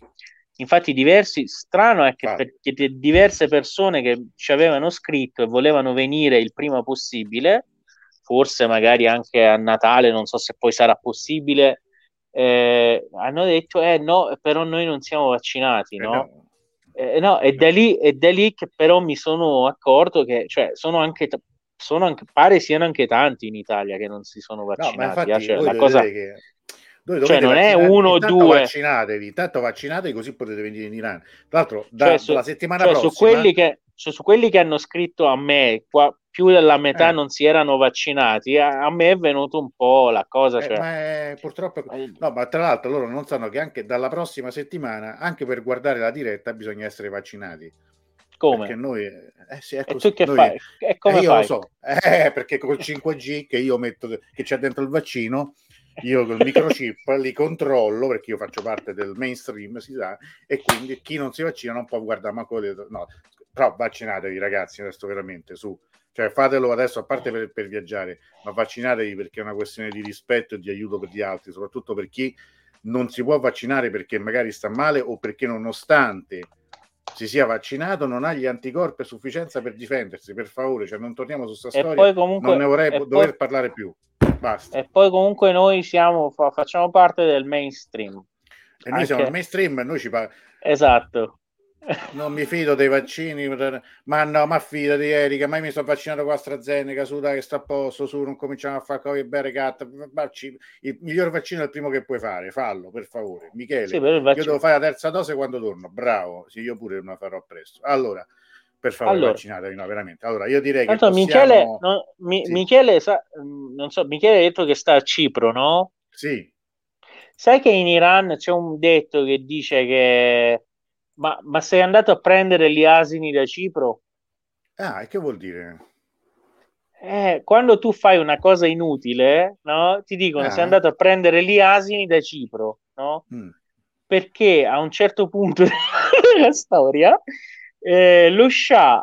Infatti, diversi, strano è che ah. perché diverse persone che ci avevano scritto e volevano venire il prima possibile, forse magari anche a Natale, non so se poi sarà possibile, eh, hanno detto eh no, però noi non siamo vaccinati, eh, no? no. Eh, no, è da, lì, è da lì che però mi sono accorto che cioè, sono anche, sono anche, pare siano anche tanti in Italia che non si sono vaccinati. No, infatti, eh, cioè, la cosa... che cioè, non è uno o due. Vaccinatevi, intanto vaccinatevi così potete venire in Iran. Tra l'altro, da, cioè, su, la settimana cioè, prossima. Su quelli, che, su, su quelli che hanno scritto a me, qua, più della metà eh. non si erano vaccinati, a, a, me è venuto un po' la cosa. Eh, cioè... ma è, purtroppo, no, ma tra l'altro loro non sanno che anche dalla prossima settimana, anche per guardare la diretta, bisogna essere vaccinati. Come? Perché noi, eh, sì, così. E tu che noi, fai? E come eh, io fai? lo so, eh, perché col 5G che io metto, che c'è dentro il vaccino, io col microchip li controllo perché io faccio parte del mainstream, si sa, e quindi chi non si vaccina non può guardare manco le... No, però vaccinatevi ragazzi, adesso veramente, su. Cioè fatelo adesso, a parte per, per viaggiare, ma vaccinatevi perché è una questione di rispetto e di aiuto per gli altri, soprattutto per chi non si può vaccinare perché magari sta male o perché nonostante si sia vaccinato non ha gli anticorpi a sufficienza per difendersi, per favore, cioè non torniamo su questa storia, comunque, non ne vorrei dover poi, parlare più. Basta. E poi comunque noi siamo, facciamo parte del mainstream. E noi Anche... siamo il mainstream e noi ci parliamo. Esatto non mi fido dei vaccini, ma no, ma fidati Erika, ma io mi sono vaccinato con AstraZeneca, su dai che sta a posto, su non cominciamo a fare covid bere cat, il miglior vaccino è il primo che puoi fare, fallo per favore. Michele, sì, io devo fare la terza dose quando torno, bravo, sì, io pure non la farò presto. Allora, per favore allora, vaccinatevi, no, veramente. Allora, io direi che possiamo... Michele, no, mi, sì. Michele, sa, non so, Michele ha detto che sta a Cipro, no? Sì. Sai che in Iran c'è un detto che dice che ma, ma, sei andato a prendere gli asini da Cipro? Ah, e che vuol dire? Eh, quando tu fai una cosa inutile, no? Ti dicono ah. sei andato a prendere gli asini da Cipro, no? Mm. Perché a un certo punto della storia eh, lo Shah,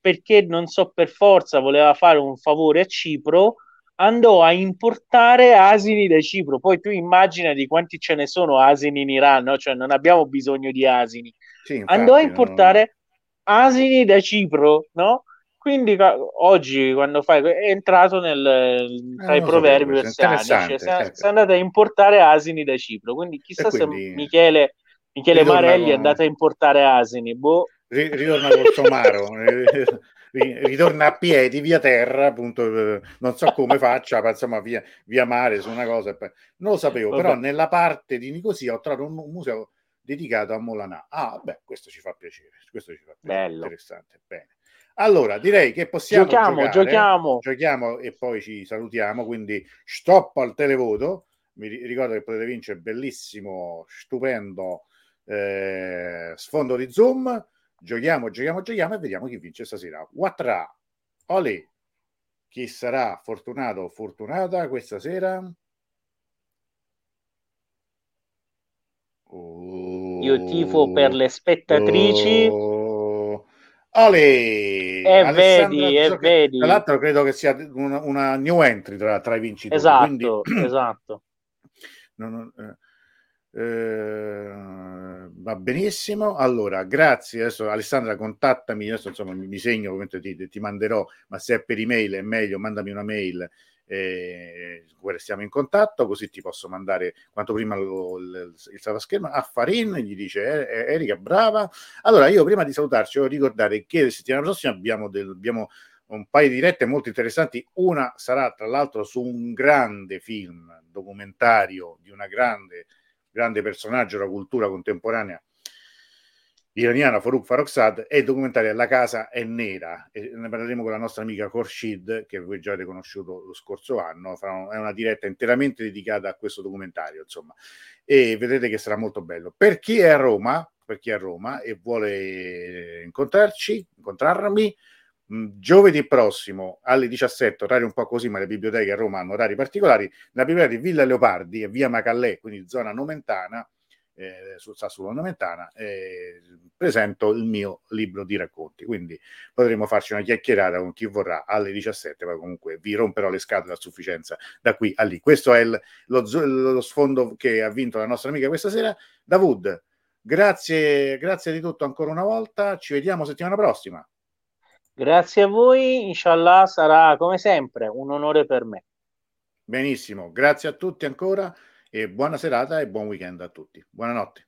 perché non so per forza voleva fare un favore a Cipro, andò a importare asini da Cipro. Poi tu immagina di quanti ce ne sono asini in Iran, no? cioè non abbiamo bisogno di asini. sì, infatti, andò a importare no. asini da Cipro, no? Quindi oggi quando fai è entrato nel, eh, tra i proverbi persiani, cioè, certo. sei andato a importare asini da Cipro, quindi chissà quindi, se Michele, Michele Marelli è andato a importare asini. Boh. Ritorna col somaro, ritorna a piedi via terra, appunto, non so come faccia, insomma, via, via mare su una cosa. Non lo sapevo, Vabbè. però nella parte di Nicosia ho trovato un, un museo dedicato a Molanà. Ah, beh, questo ci fa piacere, questo ci fa piacere, Bello. interessante, bene. Allora, direi che possiamo giochiamo, giocare, giochiamo. giochiamo e poi ci salutiamo, quindi stop al televoto. Mi ricordo che potete vincere bellissimo, stupendo eh, sfondo di Zoom. Giochiamo, giochiamo, giochiamo e vediamo chi vince stasera. Watra, Oli, chi sarà fortunato o fortunata questa sera? Oh, Io tifo per le spettatrici. Oh, Ole! E vedi, e vedi. Tra l'altro credo che sia una, una new entry tra, tra, i vincitori. Esatto, quindi... esatto. Non, eh, eh, va benissimo. Allora, grazie. Adesso Alessandra, contattami. Adesso insomma mi, mi segno, ovviamente ti, ti, manderò, ma se è per email è meglio, mandami una mail. Eh, restiamo in contatto così ti posso mandare quanto prima lo, il, il salvaschermo a Farin gli dice Erika brava allora io prima di salutarci voglio ricordare che la settimana prossima abbiamo, del, abbiamo un paio di dirette molto interessanti una sarà tra l'altro su un grande film documentario di una grande grande personaggio della cultura contemporanea iraniana Farouk Farrokhzad e il documentario La casa è nera. E ne parleremo con la nostra amica Khorshid che voi già avete conosciuto lo scorso anno. È una diretta interamente dedicata a questo documentario insomma. E vedrete che sarà molto bello. Per chi è a Roma per chi è a Roma e vuole incontrarci incontrarmi giovedì prossimo alle 17, orario un po' così, ma le biblioteche a Roma hanno orari particolari, la biblioteca di Villa Leopardi e via Macallè, quindi zona nomentana, eh, sta sulla nomentana, eh, presento il mio libro di racconti, quindi potremo farci una chiacchierata con chi vorrà alle 17, ma comunque vi romperò le scatole a sufficienza da qui a lì. Questo è il, lo, lo sfondo che ha vinto la nostra amica questa sera, Davud. Grazie, grazie di tutto ancora una volta, ci vediamo settimana prossima. Grazie a voi, inshallah sarà come sempre un onore per me. Benissimo, grazie a tutti ancora e buona serata e buon weekend a tutti. Buonanotte.